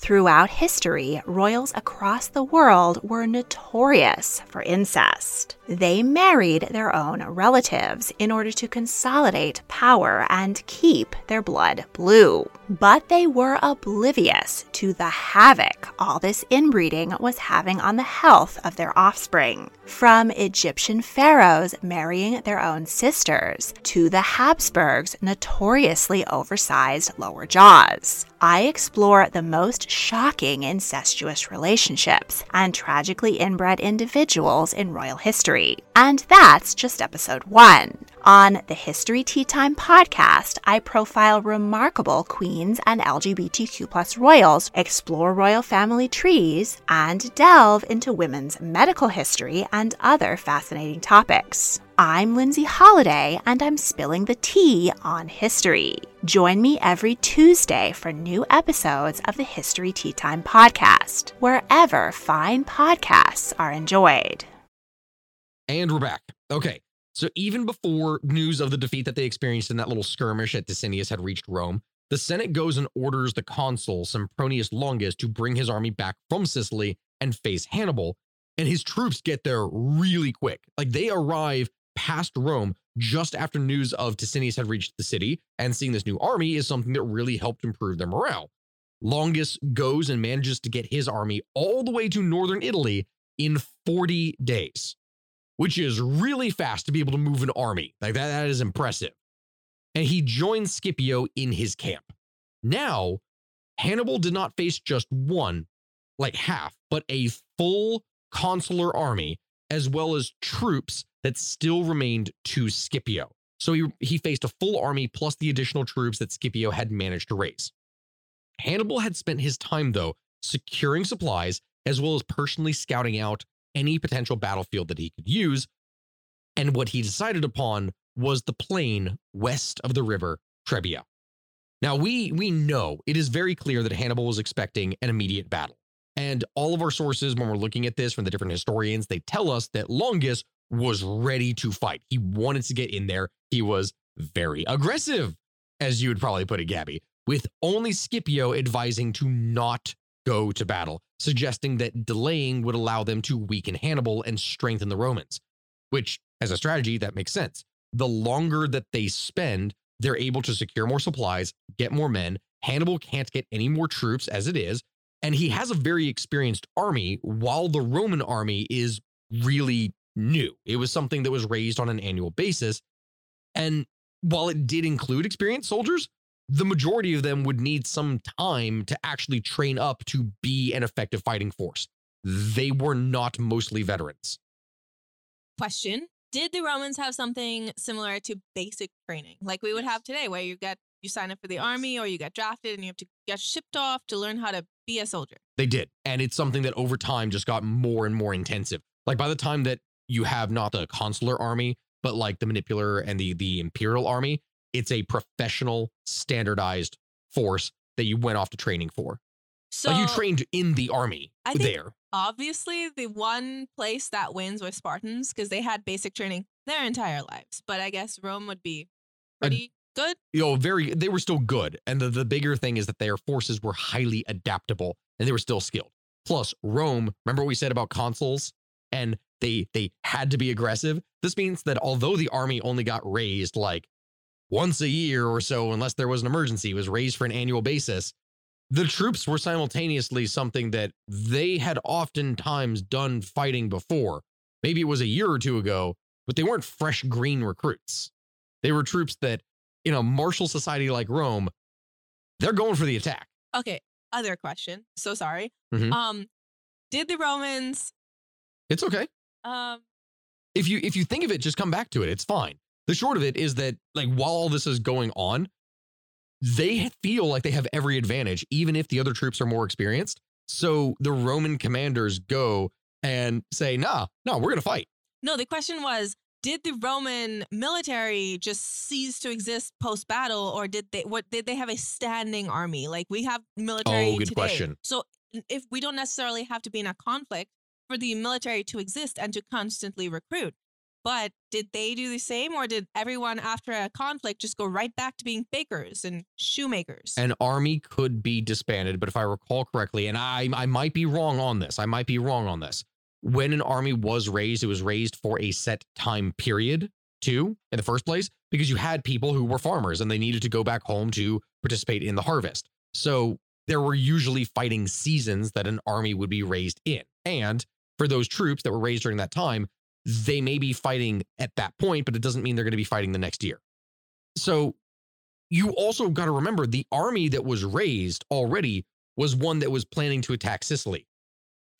Throughout history, royals across the world were notorious for incest. They married their own relatives in order to consolidate power and keep their blood blue. But they were oblivious to the havoc all this inbreeding was having on the health of their offspring. From Egyptian pharaohs marrying their own sisters to the Habsburgs' notoriously oversized lower jaws. I explore the most shocking incestuous relationships and tragically inbred individuals in royal history. And that's just episode one. On the History Tea Time podcast, I profile remarkable queens and LGBTQ plus royals, explore royal family trees, and delve into women's medical history and other fascinating topics. I'm Lindsay Holiday, and I'm spilling the tea on history. Join me every Tuesday for new episodes of the History Tea Time podcast, wherever fine podcasts are enjoyed. And we're back. Okay. So even before news of the defeat that they experienced in that little skirmish at Ticinius had reached Rome, the Senate goes and orders the consul Sempronius Longus to bring his army back from Sicily and face Hannibal. And his troops get there really quick. Like they arrive past Rome just after news of Ticinius had reached the city, and seeing this new army is something that really helped improve their morale. Longus goes and manages to get his army all the way to northern Italy in 40 days, which is really fast to be able to move an army. Like that, that is impressive. And he joins Scipio in his camp. Now, Hannibal did not face just one, like half, but a full consular army, as well as troops that still remained to Scipio. So he, he faced a full army plus the additional troops that Scipio had managed to raise. Hannibal had spent his time, though, securing supplies as well as personally scouting out any potential battlefield that he could use. And what he decided upon was the plain west of the river Trebia. Now we we know it is very clear that Hannibal was expecting an immediate battle. And all of our sources when we're looking at this from the different historians, they tell us that Longus was ready to fight. He wanted to get in there. He was very aggressive, as you would probably put it, Gabby, with only Scipio advising to not go to battle, suggesting that delaying would allow them to weaken Hannibal and strengthen the Romans, which, as a strategy, that makes sense. The longer that they spend, they're able to secure more supplies, get more men. Hannibal can't get any more troops as it is. And he has a very experienced army, while the Roman army is really new. It was something that was raised on an annual basis. And while it did include experienced soldiers, the majority of them would need some time to actually train up to be an effective fighting force. They were not mostly veterans. Question Did the Romans have something similar to basic training like we would have today, where you get you sign up for the army or you get drafted and you have to get shipped off to learn how to be a soldier? They did. And it's something that over time just got more and more intensive. Like by the time that you have not the consular army, but like the manipular and the the imperial army, it's a professional standardized force that you went off to training for. So like you trained in the army I think there. obviously the one place that wins was Spartans because they had basic training their entire lives. But I guess Rome would be pretty good. You know, very they were still good. And the, the bigger thing is that their forces were highly adaptable and they were still skilled. Plus, Rome, remember what we said about consuls? And they they had to be aggressive. This means that although the army only got raised like once a year or so, unless there was an emergency, was raised for an annual basis. The troops were simultaneously something that they had oftentimes done fighting before. Maybe it was a year or two ago, but they weren't fresh green recruits. They were troops that, in a martial society like Rome, they're going for the attack. Okay, other question. So sorry. Mhm. Um, did the Romans It's okay. um if you if you think of it, just come back to it. It's fine. The short of it is that like while all this is going on, they feel like they have every advantage, even if the other troops are more experienced. So the Roman commanders go and say, "Nah, no, we're gonna fight." no, the question was did the Roman military just cease to exist post battle or did they what did they have a standing army? Like we have military Oh, good today. question. So if we don't necessarily have to be in a conflict for the military to exist and to constantly recruit. But did they do the same or did everyone after a conflict just go right back to being bakers and shoemakers? An army could be disbanded, but if I recall correctly, and I I might be wrong on this, I might be wrong on this. When an army was raised, it was raised for a set time period, too, in the first place, because you had people who were farmers and they needed to go back home to participate in the harvest. So there were usually fighting seasons that an army would be raised in. And for those troops that were raised during that time, they may be fighting at that point, but it doesn't mean they're going to be fighting the next year. So you also got to remember the army that was raised already was one that was planning to attack Sicily.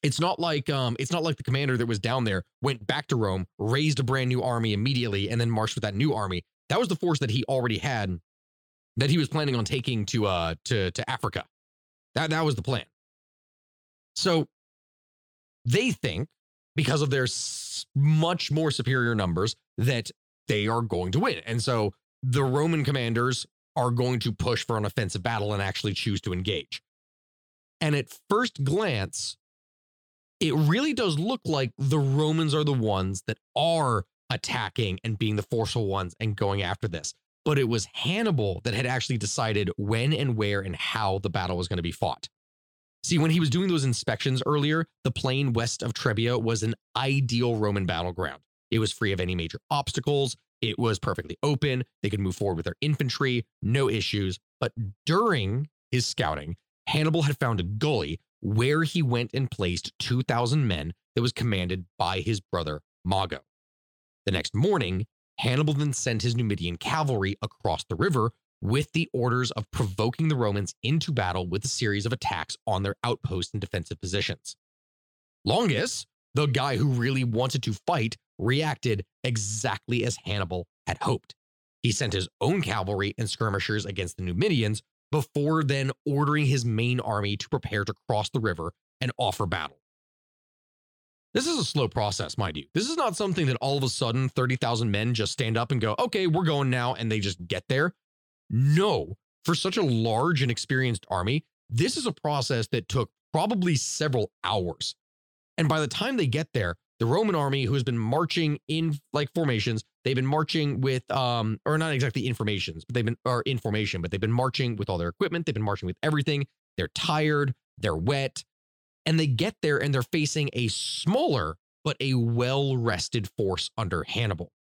It's not like um it's not like the commander that was down there went back to Rome, raised a brand new army immediately and then marched with that new army. That was the force that he already had that he was planning on taking to uh to to Africa. That that was the plan. So they think because of their s- much more superior numbers that they are going to win. And so the Roman commanders are going to push for an offensive battle and actually choose to engage. And at first glance, it really does look like the Romans are the ones that are attacking and being the forceful ones and going after this. but it was Hannibal that had actually decided when and where and how the battle was going to be fought. See, when he was doing those inspections earlier, the plain west of Trebia was an ideal Roman battleground. It was free of any major obstacles. It was perfectly open. They could move forward with their infantry, no issues. But during his scouting, Hannibal had found a gully where he went and placed 2,000 men that was commanded by his brother Mago. The next morning, Hannibal then sent his Numidian cavalry across the river with the orders of provoking the Romans into battle with a series of attacks on their outposts and defensive positions. Longus, the guy who really wanted to fight, reacted exactly as Hannibal had hoped. He sent his own cavalry and skirmishers against the Numidians before then ordering his main army to prepare to cross the river and offer battle. This is a slow process, mind you. This is not something that all of a sudden 30,000 men just stand up and go, okay, we're going now, and they just get there. No, for such a large and experienced army, this is a process that took probably several hours. And by the time they get there, the Roman army, who has been marching in like formations, they've been marching with, um, or not exactly informations, but they've been, or information, but they've been marching with all their equipment. They've been marching with everything. They're tired, they're wet, and they get there and they're facing a smaller, but a well rested force under Hannibal.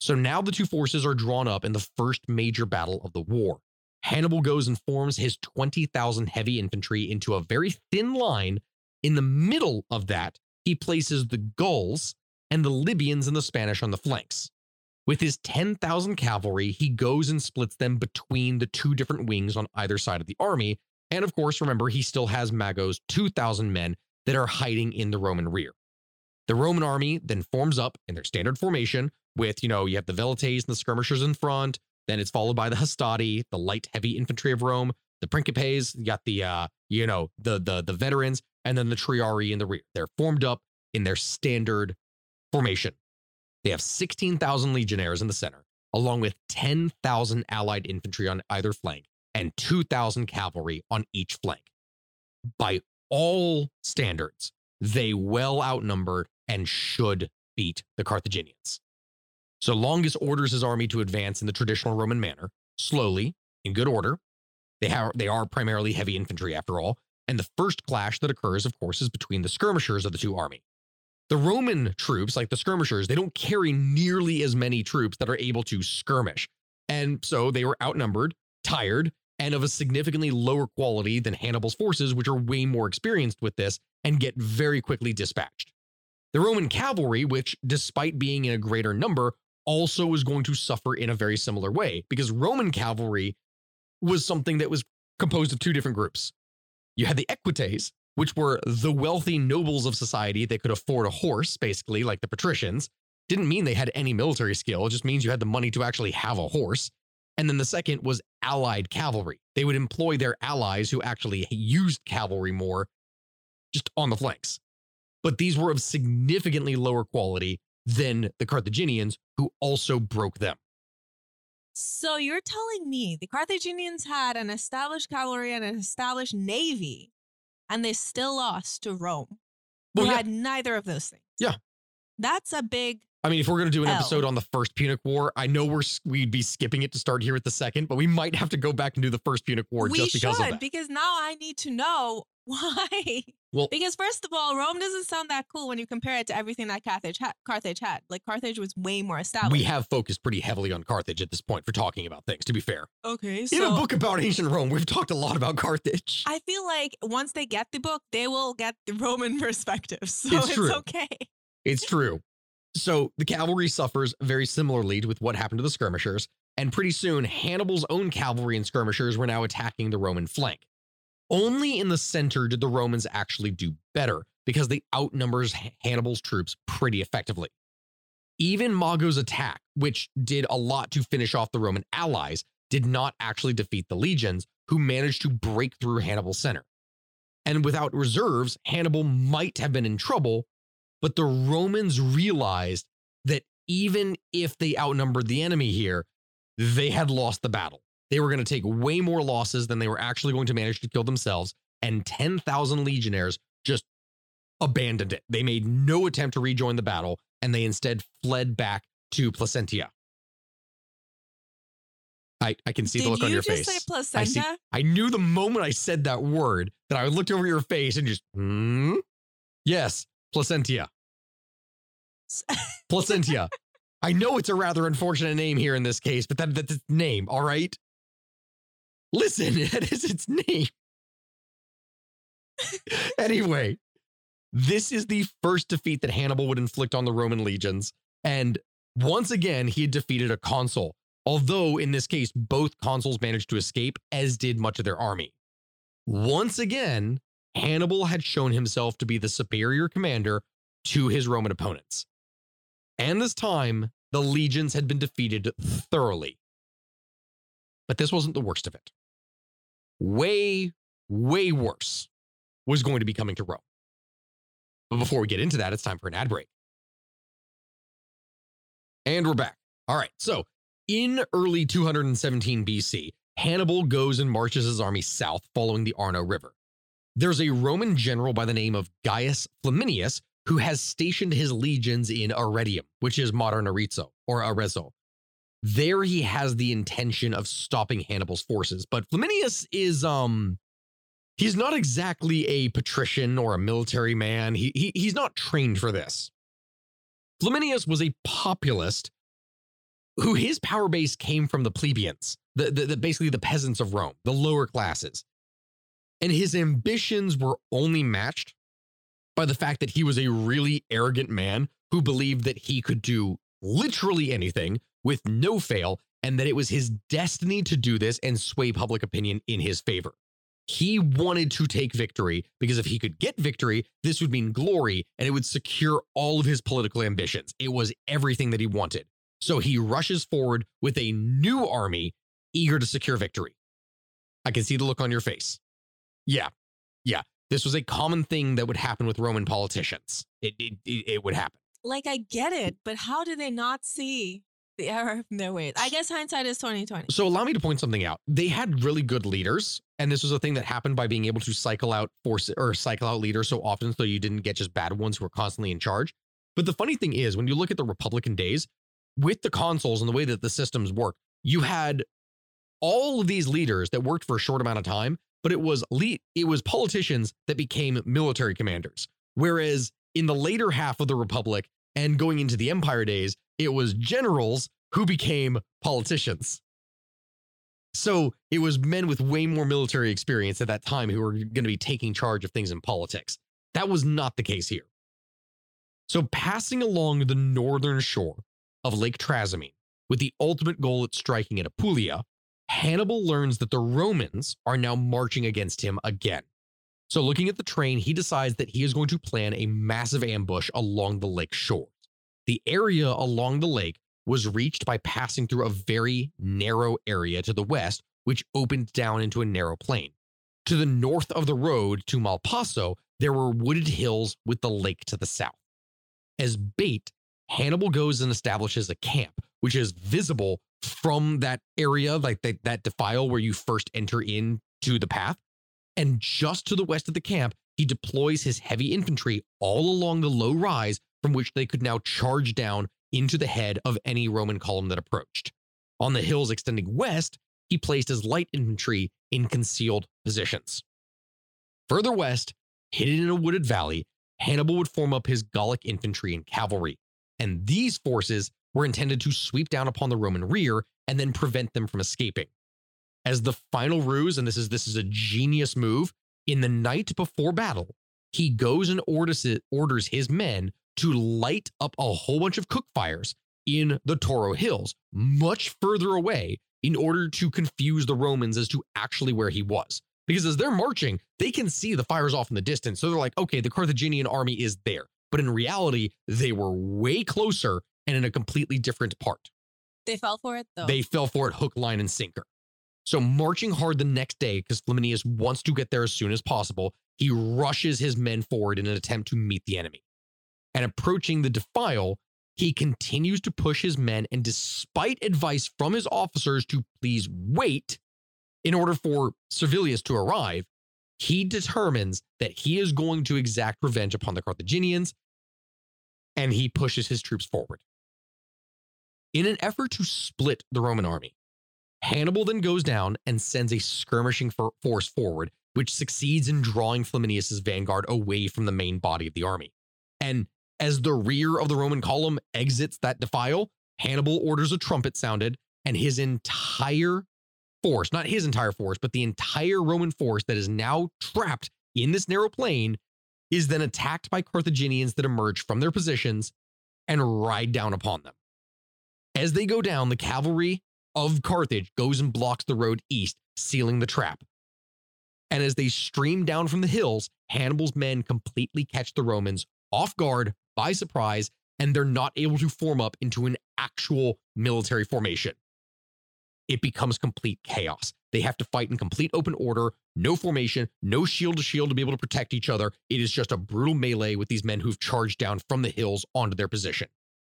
So now the two forces are drawn up in the first major battle of the war. Hannibal goes and forms his 20,000 heavy infantry into a very thin line. In the middle of that, he places the Gauls and the Libyans and the Spanish on the flanks. With his 10,000 cavalry, he goes and splits them between the two different wings on either side of the army. And of course, remember, he still has Mago's 2,000 men that are hiding in the Roman rear. The Roman army then forms up in their standard formation with, you know, you have the Velites and the skirmishers in front. Then it's followed by the Hastati, the light heavy infantry of Rome, the Principes, you got the, uh, you know, the, the, the veterans, and then the Triarii in the rear. They're formed up in their standard formation. They have 16,000 legionnaires in the center, along with 10,000 allied infantry on either flank and 2,000 cavalry on each flank. By all standards, they well outnumber and should beat the Carthaginians. So Longus orders his army to advance in the traditional Roman manner, slowly, in good order. They, ha- they are primarily heavy infantry, after all, and the first clash that occurs, of course, is between the skirmishers of the two armies. The Roman troops, like the skirmishers, they don't carry nearly as many troops that are able to skirmish. And so they were outnumbered, tired, and of a significantly lower quality than Hannibal's forces, which are way more experienced with this and get very quickly dispatched. The Roman cavalry, which, despite being in a greater number, also is going to suffer in a very similar way because Roman cavalry was something that was composed of two different groups. You had the equites, which were the wealthy nobles of society that could afford a horse, basically, like the patricians. Didn't mean they had any military skill, it just means you had the money to actually have a horse. And then the second was allied cavalry. They would employ their allies who actually used cavalry more just on the flanks. But these were of significantly lower quality than the Carthaginians, who also broke them. So you're telling me the Carthaginians had an established cavalry and an established navy, and they still lost to Rome, who Well, yeah. had neither of those things. Yeah. That's a big. I mean, if we're going to do an L. episode on the first Punic War, I know we're we'd be skipping it to start here at the second, but we might have to go back and do the first Punic War we just because should of that. because now I need to know why. Well- because first of all, Rome doesn't sound that cool when you compare it to everything that Carthage had. Carthage had like Carthage was way more established. We have focused pretty heavily on Carthage at this point for talking about things, to be fair. okay. In a book about ancient Rome, we've talked a lot about Carthage. I feel like once they get the book, they will get the Roman perspective. So It's it's, okay. It's true. So the cavalry suffers very similarly with what happened to the skirmishers, and pretty soon Hannibal's own cavalry and skirmishers were now attacking the Roman flank. Only in the center did the Romans actually do better because they outnumbers Hannibal's troops pretty effectively. Even Mago's attack, which did a lot to finish off the Roman allies, did not actually defeat the legions, who managed to break through Hannibal's center. And without reserves, Hannibal might have been in trouble, but the Romans realized that even if they outnumbered the enemy here, they had lost the battle. They were going to take way more losses than they were actually going to manage to kill themselves, and 10,000 legionnaires just abandoned it. They made no attempt to rejoin the battle, and they instead fled back to Placentia. I, I can see the Did look on your face. I see. I knew the moment I said that word that I looked over your face and just, hmm? Yes, placentia. Placentia. I know it's a rather unfortunate name here in this case, but that, that's its name, all right? Listen, that is its name. anyway, this is the first defeat that Hannibal would inflict on the Roman legions. And once again, he had defeated a consul, although in this case, both consuls managed to escape, as did much of their army. Once again, Hannibal had shown himself to be the superior commander to his Roman opponents. And this time, the legions had been defeated thoroughly. But this wasn't the worst of it. Way, way worse was going to be coming to Rome. But before we get into that, it's time for an ad break. And we're back. All right. So, in early 217 BC, Hannibal goes and marches his army south following the Arno River. There's a Roman general by the name of Gaius Flaminius who has stationed his legions in Arretium, which is modern Arezzo or Arezzo. There he has the intention of stopping Hannibal's forces, but Flaminius is um he's not exactly a patrician or a military man. He, he he's not trained for this. Flaminius was a populist who his power base came from the plebeians, the, the, the basically the peasants of Rome, the lower classes. And his ambitions were only matched by the fact that he was a really arrogant man who believed that he could do literally anything with no fail and that it was his destiny to do this and sway public opinion in his favor. He wanted to take victory because if he could get victory, this would mean glory and it would secure all of his political ambitions. It was everything that he wanted. So he rushes forward with a new army eager to secure victory. I can see the look on your face. Yeah. Yeah. This was a common thing that would happen with Roman politicians. It, it, it, would happen. Like I get it, but how do they not see the error of their ways? I guess hindsight is twenty twenty. So allow me to point something out. They had really good leaders, and this was a thing that happened by being able to cycle out force or cycle out leaders so often so you didn't get just bad ones who were constantly in charge. But the funny thing is, when you look at the Republican days, with the consuls and the way that the systems work, you had all of these leaders that worked for a short amount of time, but it was it was politicians that became military commanders. Whereas in the later half of the Republic and going into the Empire days, it was generals who became politicians. So it was men with way more military experience at that time who were going to be taking charge of things in politics. That was not the case here. So passing along the northern shore of Lake Trasimene with the ultimate goal at striking at Apulia, Hannibal learns that the Romans are now marching against him again. So, looking at the train, he decides that he is going to plan a massive ambush along the lake shores. The area along the lake was reached by passing through a very narrow area to the west, which opened down into a narrow plain. To the north of the road to Malpasso, there were wooded hills with the lake to the south. As bait, Hannibal goes and establishes a camp, which is visible from that area, like that, that defile where you first enter into the path. And just to the west of the camp, he deploys his heavy infantry all along the low rise from which they could now charge down into the head of any Roman column that approached. On the hills extending west, he placed his light infantry in concealed positions. Further west, hidden in a wooded valley, Hannibal would form up his Gallic infantry and cavalry, and these forces were intended to sweep down upon the Roman rear and then prevent them from escaping. As the final ruse, and this is this is a genius move, in the night before battle, he goes and orders orders his men to light up a whole bunch of cook fires in the Tuoro Hills, much further away, in order to confuse the Romans as to actually where he was. Because as they're marching, they can see the fires off in the distance. So they're like, okay, the Carthaginian army is there. But in reality, they were way closer and in a completely different part. They fell for it though. They fell for it hook, line, and sinker. So, marching hard the next day, because Flaminius wants to get there as soon as possible, he rushes his men forward in an attempt to meet the enemy. And approaching the defile, he continues to push his men, and despite advice from his officers to please wait in order for Servilius to arrive, he determines that he is going to exact revenge upon the Carthaginians, and he pushes his troops forward. In an effort to split the Roman army, Hannibal then goes down and sends a skirmishing for- force forward, which succeeds in drawing Flaminius's vanguard away from the main body of the army. And as the rear of the Roman column exits that defile, Hannibal orders a trumpet sounded, and his entire force, not his entire force, but the entire Roman force that is now trapped in this narrow plain, is then attacked by Carthaginians that emerge from their positions and ride down upon them. As they go down, the cavalry of Carthage goes and blocks the road east, sealing the trap. And as they stream down from the hills, Hannibal's men completely catch the Romans off guard by surprise, and they're not able to form up into an actual military formation. It becomes complete chaos. They have to fight in complete open order, no formation, no shield to shield to be able to protect each other. It is just a brutal melee with these men who've charged down from the hills onto their position.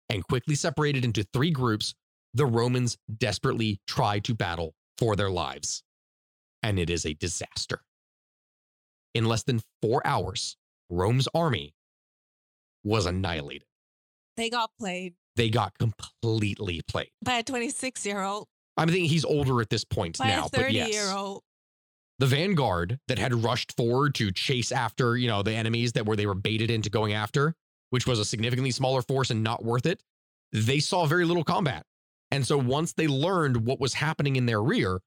And quickly separated into three groups, the Romans desperately try to battle for their lives. And it is a disaster. In less than four hours, Rome's army was annihilated. They got played They got completely played. by a 26 year old, I'm thinking he's older at this point by now, a but 30 yes. year old. the vanguard that had rushed forward to chase after you know the enemies that were they were baited into going after which was a significantly smaller force and not worth it they saw very little combat and so once they learned what was happening in their rear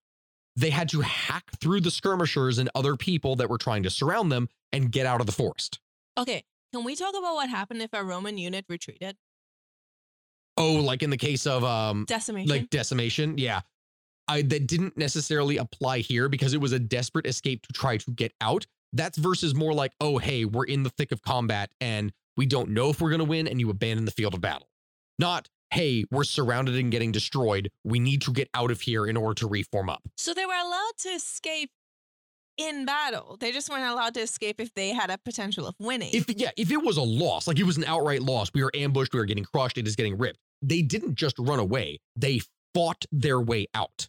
they had to hack through the skirmishers and other people that were trying to surround them and get out of the forest Okay, can we talk about what happened if a Roman unit retreated? oh like in the case of um Decimation. like decimation yeah I, that didn't necessarily apply here because it was a desperate escape to try to get out that's versus more like oh hey we're in the thick of combat and we don't know if we're going to win and you abandon the field of battle. Not hey we're surrounded and getting destroyed. We need to get out of here in order to reform up. So they were allowed to escape in battle. They just weren't allowed to escape if they had a potential of winning. if yeah if it was a loss like it was an outright loss we were ambushed we were getting crushed it is getting ripped. They didn't just run away. They fought their way out.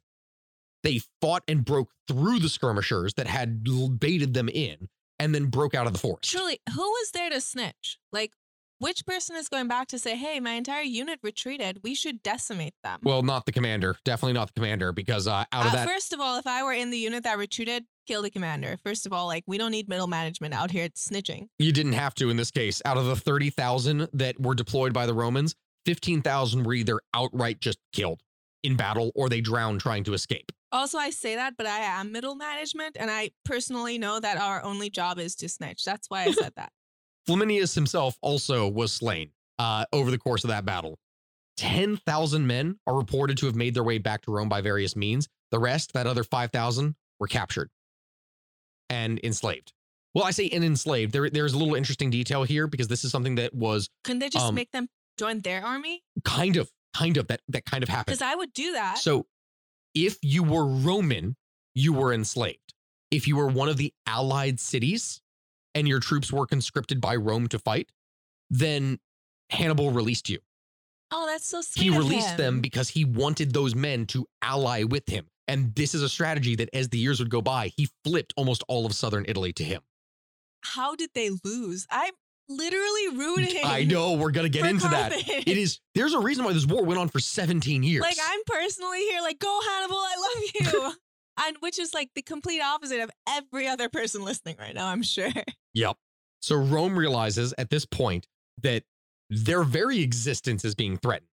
They fought and broke through the skirmishers that had baited them in and then broke out of the forest Truly, who was there to snitch? Like, which person is going back to say, hey, my entire unit retreated. We should decimate them? well not the commander definitely not the commander because uh, out of Uh, that First of all, if I were in the unit that retreated, kill the commander. First of all, like, we don't need middle management out here it's snitching. you didn't have to in this case out of the 30,000 that were deployed by the Romans 15,000 were either outright just killed in battle or they drown trying to escape Also, I say that, but I am middle management, and I personally know that our only job is to snitch. That's why I said that. Flaminius himself also was slain uh, over the course of that battle. 10,000 men are reported to have made their way back to Rome by various means. The rest, that other 5,000, were captured and enslaved. Well, I say and enslaved. There, there's a little interesting detail here because this is something that was Couldn't they just Um, make them join their army? kind of, kind of that that kind of happened. Because I would do that. So, if you were Roman, you were enslaved. If you were one of the allied cities and your troops were conscripted by Rome to fight, then Hannibal released you. oh, that's so sweet. He released him. them because he wanted those men to ally with him. And this is a strategy that as the years would go by, he flipped almost all of southern Italy to him. How did they lose? I'm literally rooting. I know we're going to get into that. It is there's a reason why this war went on for 17 years. Like I'm personally here, like go Hannibal, I love you, and which is like the complete opposite of every other person listening right now. I'm sure. Yep. So Rome realizes at this point that their very existence is being threatened.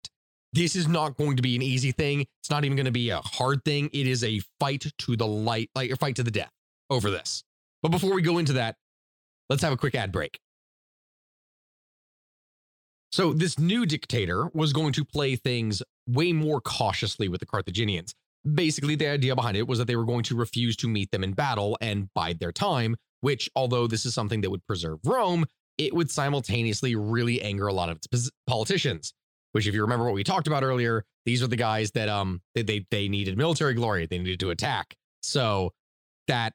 This is not going to be an easy thing. It's not even going to be a hard thing. It is a fight to the light, like a fight to the death over this. But before we go into that, let's have a quick ad break. So this new dictator was going to play things way more cautiously with the Carthaginians. Basically, the idea behind it was that they were going to refuse to meet them in battle and bide their time, which, although this is something that would preserve Rome, it would simultaneously really anger a lot of its politicians. Which, if you remember what we talked about earlier, these are the guys that um they they, they needed military glory, they needed to attack. So that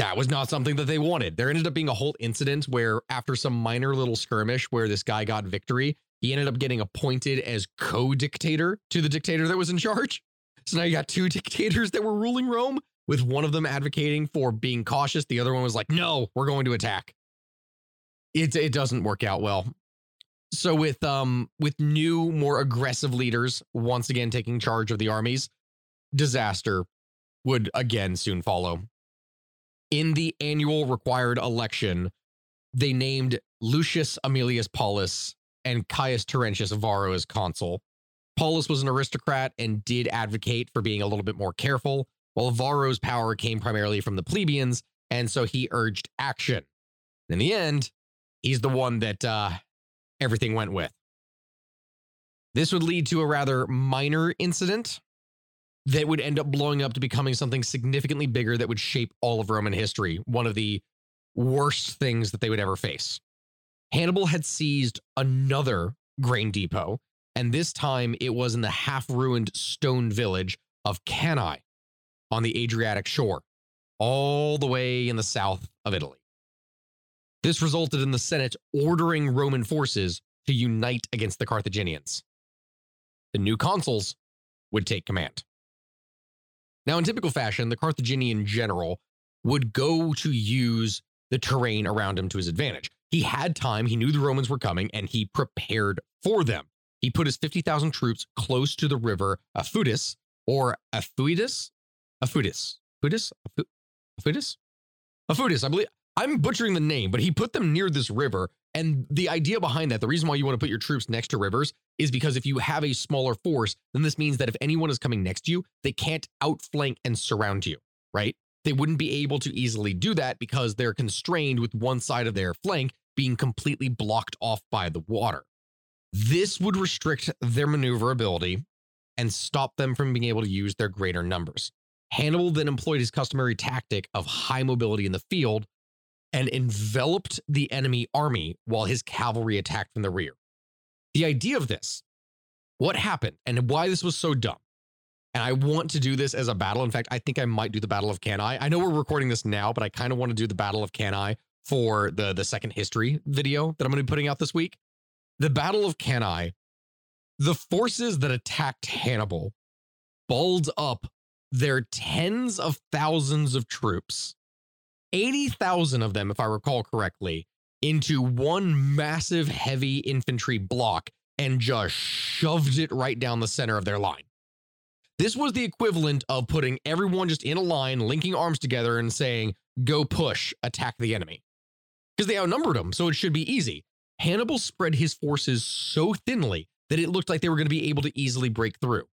that was not something that they wanted. There ended up being a whole incident where, after some minor little skirmish where this guy got victory, he ended up getting appointed as co dictator to the dictator that was in charge. So now you got two dictators that were ruling Rome, with one of them advocating for being cautious. The other one was like, no, we're going to attack. It, it doesn't work out well. So with um with new, more aggressive leaders once again taking charge of the armies, disaster would again soon follow. In the annual required election, they named Lucius Aemilius Paulus and Caius Terentius Varro as consul. Paulus was an aristocrat and did advocate for being a little bit more careful, while Varro's power came primarily from the plebeians, and so he urged action. In the end, he's the one that uh, everything went with. This would lead to a rather minor incident that would end up blowing up to becoming something significantly bigger that would shape all of Roman history, one of the worst things that they would ever face. Hannibal had seized another grain depot, and this time it was in the half ruined stone village of Cannae on the Adriatic shore, all the way in the south of Italy. This resulted in the Senate ordering Roman forces to unite against the Carthaginians. The new consuls would take command. Now, in typical fashion, the Carthaginian general would go to use the terrain around him to his advantage. He had time, he knew the Romans were coming, and he prepared for them. He put his 50,000 troops close to the river Afudis or Afuidus? Afudis. Afudis? Afudis? Afudis, I believe. I'm butchering the name, but he put them near this river. And the idea behind that, the reason why you want to put your troops next to rivers is because if you have a smaller force, then this means that if anyone is coming next to you, they can't outflank and surround you, right? They wouldn't be able to easily do that because they're constrained with one side of their flank being completely blocked off by the water. This would restrict their maneuverability and stop them from being able to use their greater numbers. Hannibal then employed his customary tactic of high mobility in the field and enveloped the enemy army while his cavalry attacked from the rear. The idea of this, what happened, and why this was so dumb, and I want to do this as a battle. In fact, I think I might do the Battle of Cannae. I know we're recording this now, but I kind of want to do the Battle of Cannae for the the second history video that I'm going to be putting out this week. The Battle of Cannae, the forces that attacked Hannibal balled up their tens of thousands of troops 80,000 of them, if I recall correctly, into one massive heavy infantry block and just shoved it right down the center of their line. This was the equivalent of putting everyone just in a line, linking arms together, and saying, go push, attack the enemy. Because they outnumbered them, so it should be easy. Hannibal spread his forces so thinly that it looked like they were going to be able to easily break through.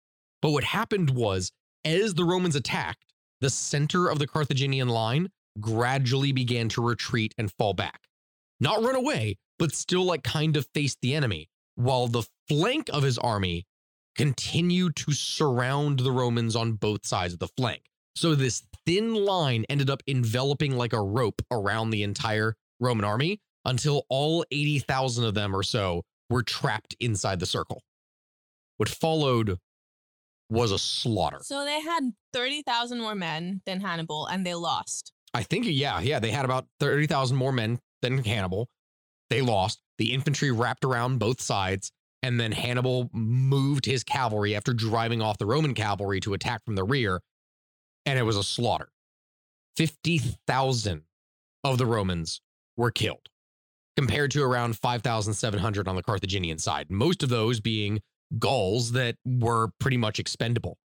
But what happened was, as the Romans attacked, the center of the Carthaginian line gradually began to retreat and fall back. Not run away, but still like kind of face the enemy, while the flank of his army continued to surround the Romans on both sides of the flank. So this thin line ended up enveloping like a rope around the entire Roman army until all 80,000 of them or so were trapped inside the circle. What followed was a slaughter. So they had 30,000 more men than Hannibal and they lost. I think, yeah, yeah, they had about 30,000 more men than Hannibal. They lost. The infantry wrapped around both sides, and then Hannibal moved his cavalry after driving off the Roman cavalry to attack from the rear, and it was a slaughter. 50,000 of the Romans were killed, compared to around 5,700 on the Carthaginian side, most of those being Gauls that were pretty much expendable.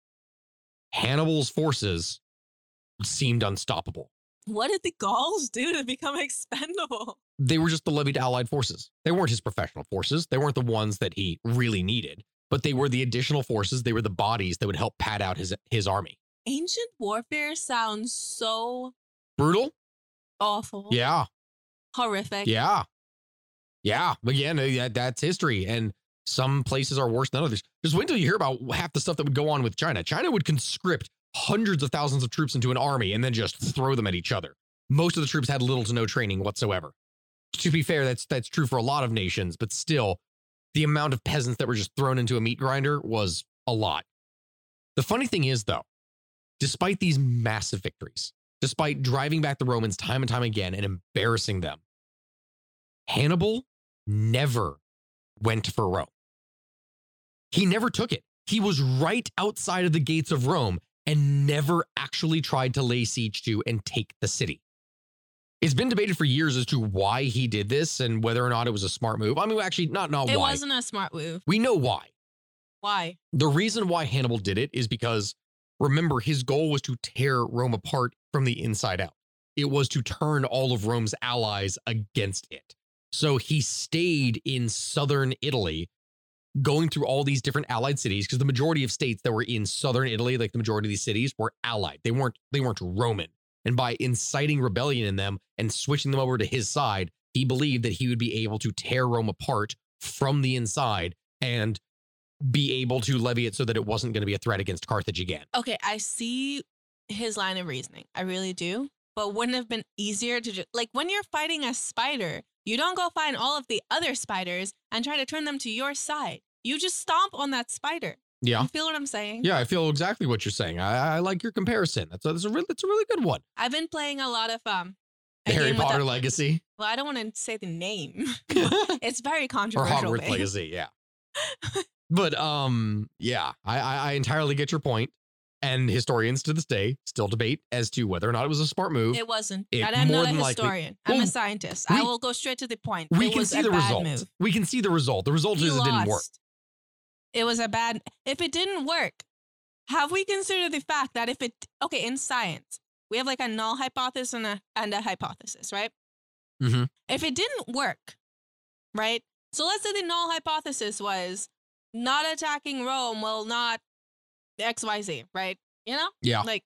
Hannibal's forces seemed unstoppable. What did the Gauls do to become expendable? They were just the levied allied forces. They weren't his professional forces. They weren't the ones that he really needed, but they were the additional forces. They were the bodies that would help pad out his his army. Ancient warfare sounds so Brutal? awful. Yeah. Horrific. Yeah. Yeah. Again, uh, that, that's history. And some places are worse than others. Just wait until you hear about half the stuff that would go on with China. China would conscript hundreds of thousands of troops into an army and then just throw them at each other. Most of the troops had little to no training whatsoever. To be fair, that's that's true for a lot of nations, but still, the amount of peasants that were just thrown into a meat grinder was a lot. The funny thing is, though, despite these massive victories, despite driving back the Romans time and time again and embarrassing them, Hannibal never went for Rome. He never took it. He was right outside of the gates of Rome and never actually tried to lay siege to and take the city. It's been debated for years as to why he did this and whether or not it was a smart move. I mean, actually, not not it why. It wasn't a smart move. We know why. Why? The reason why Hannibal did it is because remember his goal was to tear Rome apart from the inside out. It was to turn all of Rome's allies against it. So he stayed in southern Italy, going through all these different allied cities because the majority of states that were in southern Italy, like the majority of these cities, were allied. They weren't they weren't Roman. And by inciting rebellion in them and switching them over to his side, he believed that he would be able to tear Rome apart from the inside and be able to levy it so that it wasn't going to be a threat against Carthage again. Okay, I see his line of reasoning. I really do. But wouldn't have been easier to just like when you're fighting a spider, you don't go find all of the other spiders and try to turn them to your side. You just stomp on that spider. Yeah. You feel what I'm saying? Yeah, I feel exactly what you're saying. I, I like your comparison. That's a, that's a really that's a really good one. I've been playing a lot of um Harry Potter Legacy Well, I don't want to say the name. it's very or controversial. Hogwarts. Legacy, yeah. but um, yeah, I, I I entirely get your point. And historians to this day still debate as to whether or not it was a smart move. It wasn't. It and I'm not a than likely- historian. I'm Well, a scientist. I will go straight to the point. we it can see the result. move. We can see the result. The result He is it didn't work. It was a bad. If it didn't work, have we considered the fact that if it okay in science we have like a null hypothesis and a and a hypothesis, right? Mm-hmm. If it didn't work, right? So let's say the null hypothesis was not attacking Rome will not X Y Z, right? You know, Yeah. like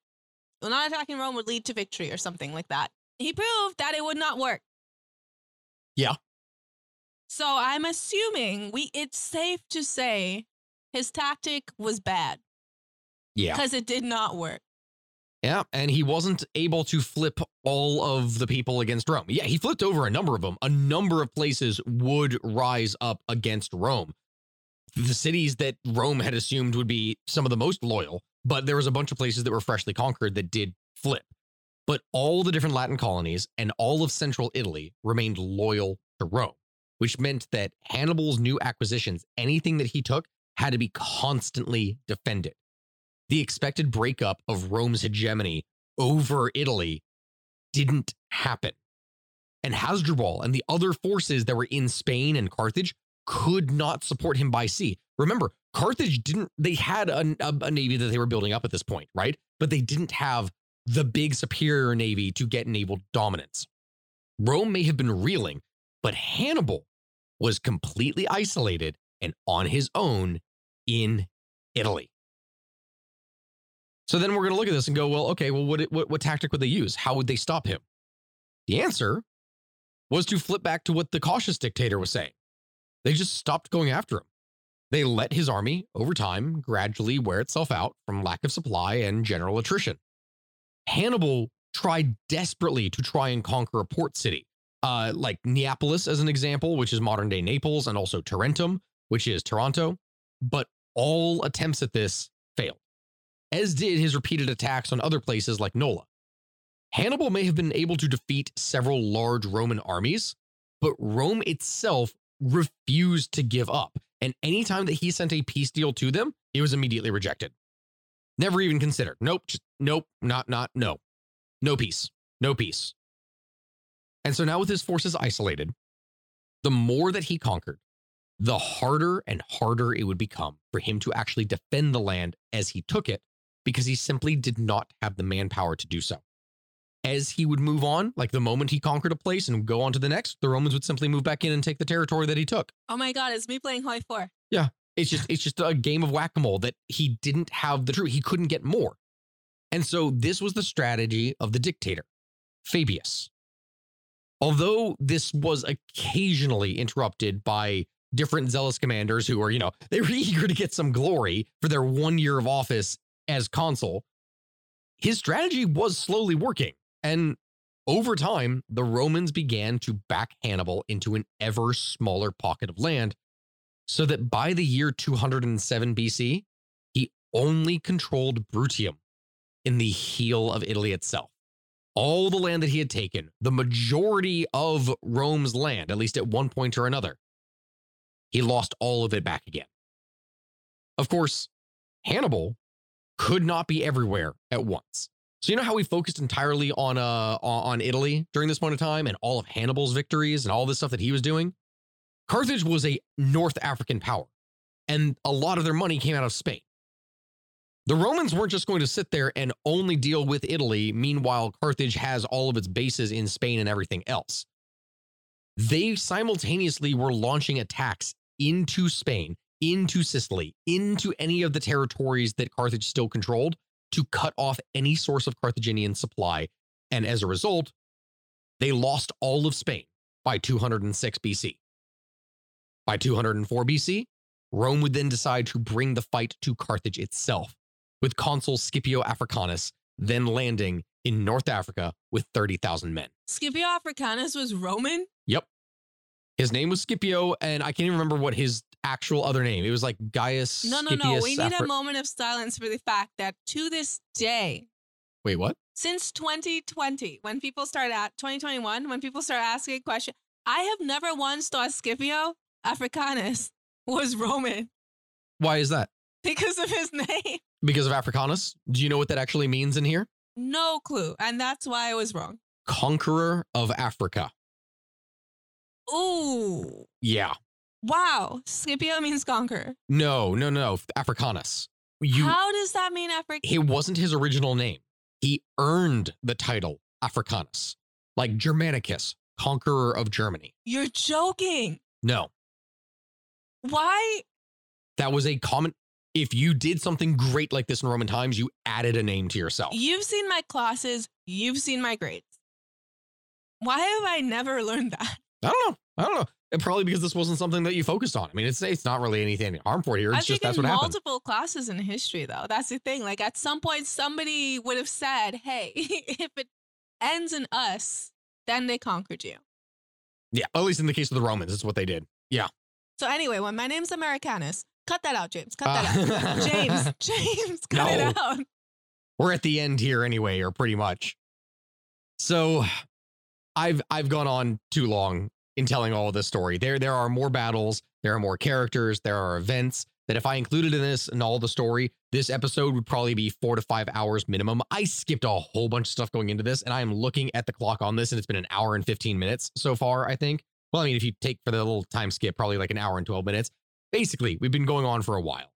not attacking Rome would lead to victory or something like that. He proved that it would not work. Yeah. So I'm assuming we it's safe to say his tactic was bad Yeah. because it did not work. Yeah, and he wasn't able to flip all of the people against Rome. Yeah, he flipped over a number of them. A number of places would rise up against Rome. The cities that Rome had assumed would be some of the most loyal, but there was a bunch of places that were freshly conquered that did flip. But all the different Latin colonies and all of central Italy remained loyal to Rome, which meant that Hannibal's new acquisitions, anything that he took, had to be constantly defended the expected breakup of Rome's hegemony over Italy didn't happen. And Hasdrubal and the other forces that were in Spain and Carthage could not support him by sea. Remember, Carthage didn't, they had a, a, a navy that they were building up at this point, right? But they didn't have the big superior navy to get naval dominance. Rome may have been reeling, but Hannibal was completely isolated and on his own in Italy. So then we're going to look at this and go, well, okay, well, what, what, what tactic would they use? How would they stop him? The answer was to flip back to what the cautious dictator was saying. They just stopped going after him. They let his army, over time, gradually wear itself out from lack of supply and general attrition. Hannibal tried desperately to try and conquer a port city, uh, like Neapolis, as an example, which is modern day Naples, and also Tarentum, which is Taranto. But all attempts at this failed as did his repeated attacks on other places like Nola. Hannibal may have been able to defeat several large Roman armies, but Rome itself refused to give up. And anytime that he sent a peace deal to them, it was immediately rejected. Never even considered. Nope, just nope, not, not, no. No peace, no peace. And so now with his forces isolated, the more that he conquered, the harder and harder it would become for him to actually defend the land as he took it because he simply did not have the manpower to do so. As he would move on, like the moment he conquered a place and go on to the next, the Romans would simply move back in and take the territory that he took. Oh my god, it's me playing Hoi 4. Yeah. It's just it's just a game of whack-a-mole that he didn't have the truth. He couldn't get more. And so this was the strategy of the dictator, Fabius. Although this was occasionally interrupted by different zealous commanders who were, you know, they were eager to get some glory for their one year of office as consul, his strategy was slowly working. And over time, the Romans began to back Hannibal into an ever smaller pocket of land, so that by the year 207 BC, he only controlled Bruttium in the heel of Italy itself. All the land that he had taken, the majority of Rome's land, at least at one point or another, he lost all of it back again. Of course, Hannibal could not be everywhere at once. So you know how we focused entirely on uh on Italy during this point of time and all of Hannibal's victories and all this stuff that he was doing? Carthage was a North African power, and a lot of their money came out of Spain. The Romans weren't just going to sit there and only deal with Italy, meanwhile, Carthage has all of its bases in Spain and everything else. They simultaneously were launching attacks into Spain, into Sicily, into any of the territories that Carthage still controlled to cut off any source of Carthaginian supply. And as a result, they lost all of Spain by 206 BC. By 204 BC, Rome would then decide to bring the fight to Carthage itself, with consul Scipio Africanus then landing in North Africa with 30,000 men. Scipio Africanus was Roman? Yep. His name was Scipio, and I can't even remember what his actual other name. It was like Gaius. No, no, no. Scipius We need a moment of silence for the fact that to this day, Wait, what? since 2020, when people start at 2021, when people start asking a question, I have never once thought Scipio Africanus was Roman Why is that? because of his name. Because of Africanus? Do you know what that actually means in here? No clue. And that's why I was wrong. Conqueror of Africa. Ooh. Yeah. Wow. Scipio means conqueror. No, no, no. Africanus. You. How does that mean African? It wasn't his original name. He earned the title Africanus, like Germanicus, conqueror of Germany. You're joking. No, Why? that was a common. If you did something great like this in Roman times, you added a name to yourself. You've seen my classes, you've seen my grades. Why have I never learned that? I don't know. I don't know. And probably because this wasn't something that you focused on. I mean, it's it's not really anything harmful here. It's I've just that's what happened. multiple classes in history, though. That's the thing. Like at some point, somebody would have said, "Hey, if it ends in us, then they conquered you." Yeah, at least in the case of the Romans, it's what they did. Yeah. So anyway, when my name's Americanus, cut that out, James. Cut that Uh, out, James. James, cut it out. we're at the end here anyway, or pretty much. So I've I've gone on too long in telling all of this story. There there are more battles, there are more characters, there are events that if I included in this and all the story, this episode would probably be four to five hours minimum. I skipped a whole bunch of stuff going into this, and I am looking at the clock on this, and it's been an hour and 15 minutes so far, I think. Well, I mean, if you take for the little time skip, probably like an hour and 12 minutes. Basically, we've been going on for a while.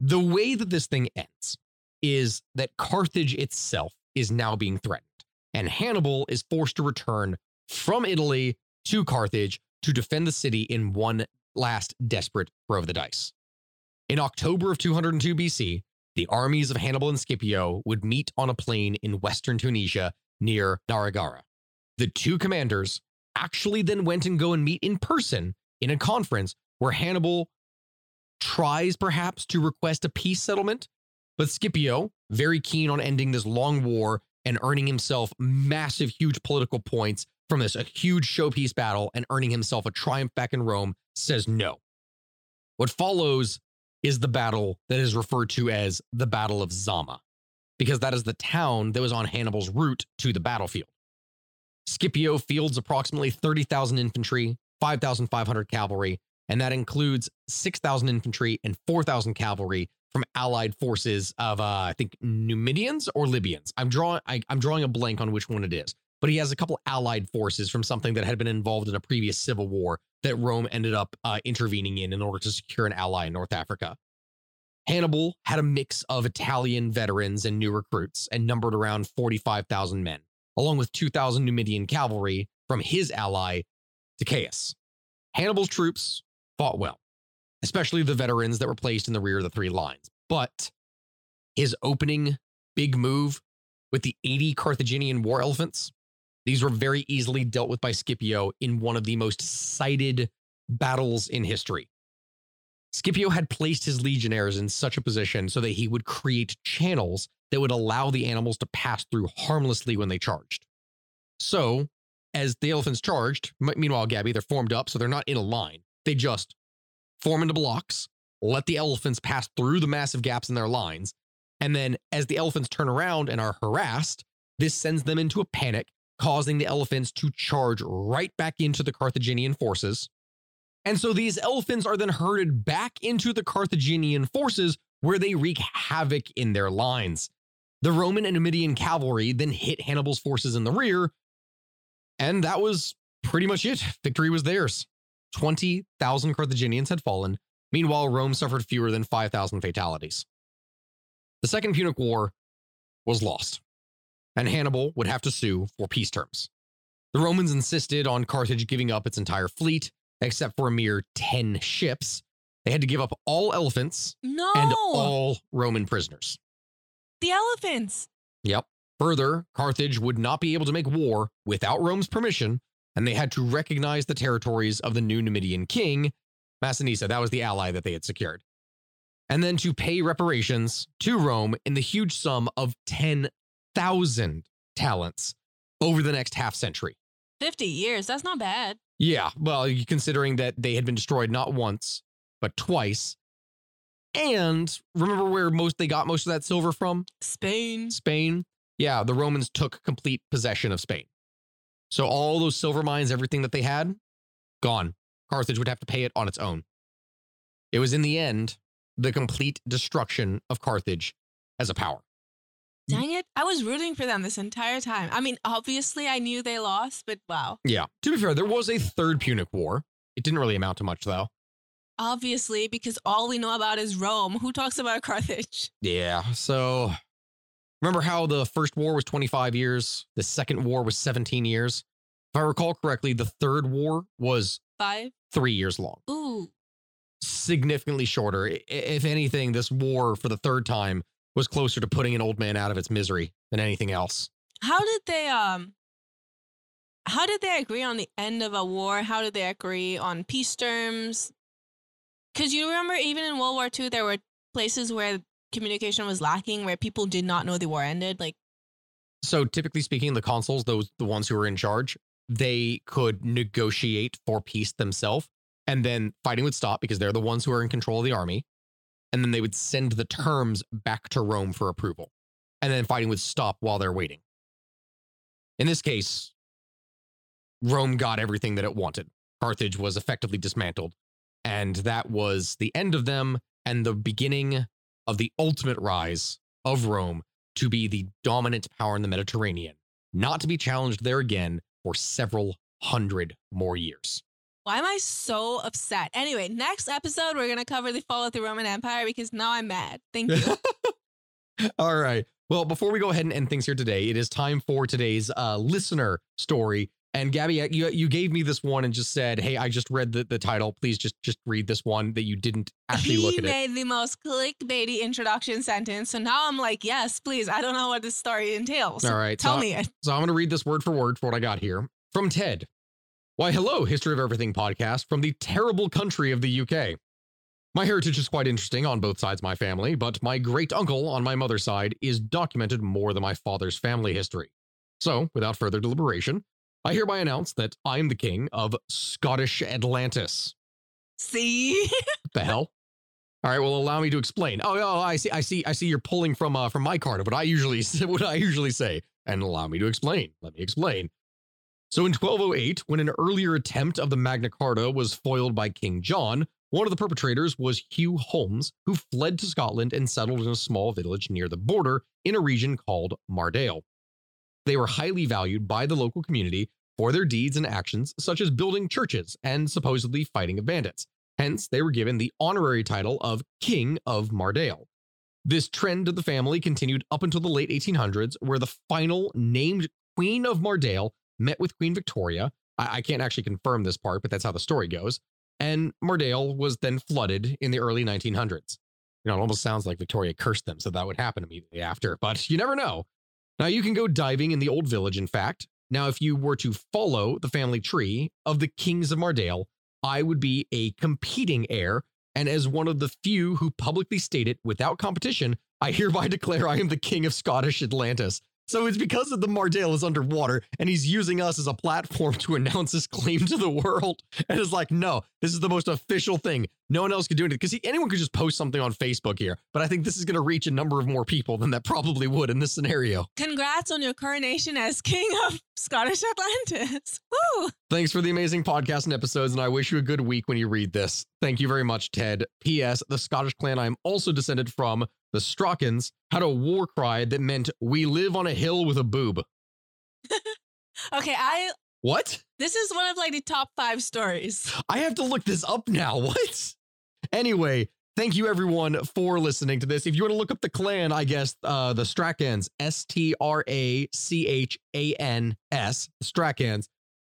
The way that this thing ends is that Carthage itself is now being threatened, and Hannibal is forced to return from Italy to Carthage to defend the city in one last desperate throw of the dice. In October of 202 BC, the armies of Hannibal and Scipio would meet on a plain in western Tunisia near Naraggara. The two commanders actually then went and go and meet in person in a conference where Hannibal tries perhaps to request a peace settlement, but Scipio, very keen on ending this long war and earning himself massive, huge political points from this a huge showpiece battle and earning himself a triumph back in Rome, says no. What follows is the battle that is referred to as the Battle of Zama, because that is the town that was on Hannibal's route to the battlefield. Scipio fields approximately 30,000 infantry, 5,500 cavalry, and that includes 6,000 infantry and 4,000 cavalry from allied forces of, uh, I think, Numidians or Libyans. I'm drawing, I, I'm drawing a blank on which one it is, but he has a couple allied forces from something that had been involved in a previous civil war that Rome ended up uh, intervening in in order to secure an ally in North Africa. Hannibal had a mix of Italian veterans and new recruits and numbered around 45,000 men, along with 2,000 Numidian cavalry from his ally, Tychaeus. Hannibal's troops fought well, especially the veterans that were placed in the rear of the three lines. But his opening big move with the 80 Carthaginian war elephants, these were very easily dealt with by Scipio in one of the most cited battles in history. Scipio had placed his legionnaires in such a position so that he would create channels that would allow the animals to pass through harmlessly when they charged. So, as the elephants charged, meanwhile, Gabby, they're formed up, so they're not in a line. They just form into blocks, let the elephants pass through the massive gaps in their lines, and then as the elephants turn around and are harassed, this sends them into a panic, causing the elephants to charge right back into the Carthaginian forces. And so these elephants are then herded back into the Carthaginian forces where they wreak havoc in their lines. The Roman and Numidian cavalry then hit Hannibal's forces in the rear, and that was pretty much it. Victory was theirs. 20,000 Carthaginians had fallen. Meanwhile, Rome suffered fewer than 5,000 fatalities. The Second Punic War was lost, and Hannibal would have to sue for peace terms. The Romans insisted on Carthage giving up its entire fleet, except for a mere 10 ships. They had to give up all elephants No. and all Roman prisoners. the elephants. Yep. Further, Carthage would not be able to make war without Rome's permission, and they had to recognize the territories of the new Numidian king, Massinissa. That was the ally that they had secured. And then to pay reparations to Rome in the huge sum of 10,000 talents over the next half century. 50 years. That's not bad. Yeah, well, considering that they had been destroyed not once, but twice. And remember where most they got most of that silver from? Spain. Spain. Yeah, the Romans took complete possession of Spain. So all those silver mines, everything that they had, gone. Carthage would have to pay it on its own. It was in the end the complete destruction of Carthage as a power. Mm. Dang it. I was rooting for them this entire time. I mean, obviously, I knew they lost, but wow. Yeah. To be fair, there was a third Punic War. It didn't really amount to much though. Obviously, because all we know about is Rome. Who talks about Carthage? Yeah. So remember how the first war was 25 years, the second war was 17 years? If I recall correctly, the third war was Five? three years long, Ooh. significantly shorter. If anything, this war for the third time was closer to putting an old man out of its misery than anything else. How did they um how did they agree on the end of a war? How did they agree on peace terms? Cuz you remember even in World War II there were places where communication was lacking where people did not know the war ended like So typically speaking, the consuls, those the ones who were in charge, they could negotiate for peace themselves, and then fighting would stop because they're the ones who are in control of the army, and then they would send the terms back to Rome for approval, and then fighting would stop while they're waiting. In this case, Rome got everything that it wanted. Carthage was effectively dismantled, and that was the end of them and the beginning of the ultimate rise of Rome to be the dominant power in the Mediterranean, not to be challenged there again for several hundred more years. Why am I so upset? Anyway, next episode we're going to cover the fall of the Roman Empire because now I'm mad. Thank you. All right. Well, before we go ahead and end things here today, it is time for today's uh, listener story. And Gabby, you you gave me this one and just said, "Hey, I just read the, the title. Please just just read this one that you didn't actually he look at it." made the most clickbaity introduction sentence. So now I'm like, yes, please. I don't know what this story entails. All right. Tell so, me it. So I'm going to read this word for word for what I got here from Ted. Why, hello, History of Everything podcast from the terrible country of the UK. My heritage is quite interesting on both sides of my family, but my great uncle on my mother's side is documented more than my father's family history. So, without further deliberation, I hereby announce that I'm the king of Scottish Atlantis. See? The hell? All right, well, allow me to explain. Oh, oh, I see, I see, I see. You're pulling from uh, from my card. Of what I usually what I usually say, and allow me to explain. Let me explain. So, in 1208, when an earlier attempt of the Magna Carta was foiled by King John, one of the perpetrators was Hugh Holmes, who fled to Scotland and settled in a small village near the border in a region called Mardale. They were highly valued by the local community for their deeds and actions, such as building churches and supposedly fighting of bandits. Hence, they were given the honorary title of King of Mardale. This trend of the family continued up until the late 1800s, where the final named Queen of Mardale met with Queen Victoria. I, I can't actually confirm this part, but that's how the story goes. And Mardale was then flooded in the early 1900s. You know, it almost sounds like Victoria cursed them, so that would happen immediately after, but you never know. Now, you can go diving in the old village, in fact. Now, if you were to follow the family tree of the kings of Mardale, I would be a competing heir. And as one of the few who publicly stated without competition, I hereby declare I am the king of Scottish Atlantis. So it's because of the Mardale is underwater and he's using us as a platform to announce his claim to the world. And it's like, no, this is the most official thing. No one else could do it because anyone could just post something on Facebook here. But I think this is going to reach a number of more people than that probably would in this scenario. Congrats on your coronation as King of Scottish Atlantis. Woo! Thanks for the amazing podcast and episodes, and I wish you a good week when you read this. Thank you very much, Ted. P.S. The Scottish clan I am also descended from, the Strachans, had a war cry that meant "We live on a hill with a boob." Okay, I What? this is one of like the top five stories. I have to look this up now. What? Anyway, thank you everyone for listening to this. If you want to look up the clan, I guess uh the Strachans, S T R A C H A N S, Strachans.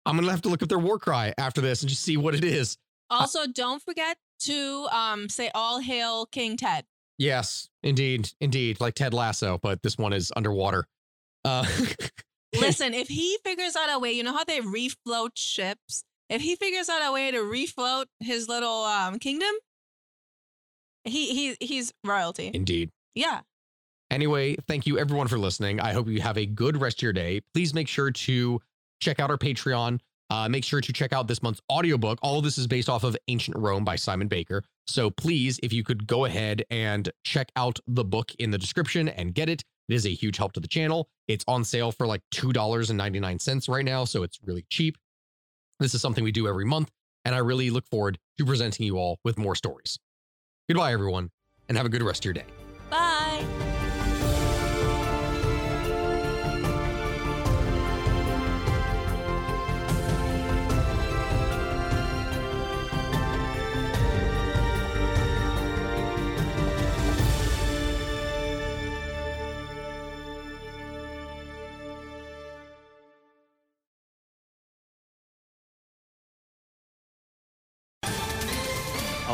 I'm gonna have to look up their war cry after this and just see what it is. Also, don't forget to um say all hail King Ted. Yes, indeed, indeed, like Ted Lasso, but this one is underwater. Uh, Listen, if he figures out a way, you know how they refloat ships? If he figures out a way to refloat his little um kingdom, he he he's royalty. indeed. Yeah. Anyway, thank you everyone for listening. I hope you have a good rest of your day. Please make sure to check out our Patreon. Uh, make sure to check out this month's audiobook. All of this is based off of Ancient Rome by Simon Baker. So please, if you could go ahead and check out the book in the description and get it, it is a huge help to the channel. It's on sale for like $2.99 right now, so it's really cheap. This is something we do every month, and I really look forward to presenting you all with more stories. Goodbye, everyone, and have a good rest of your day.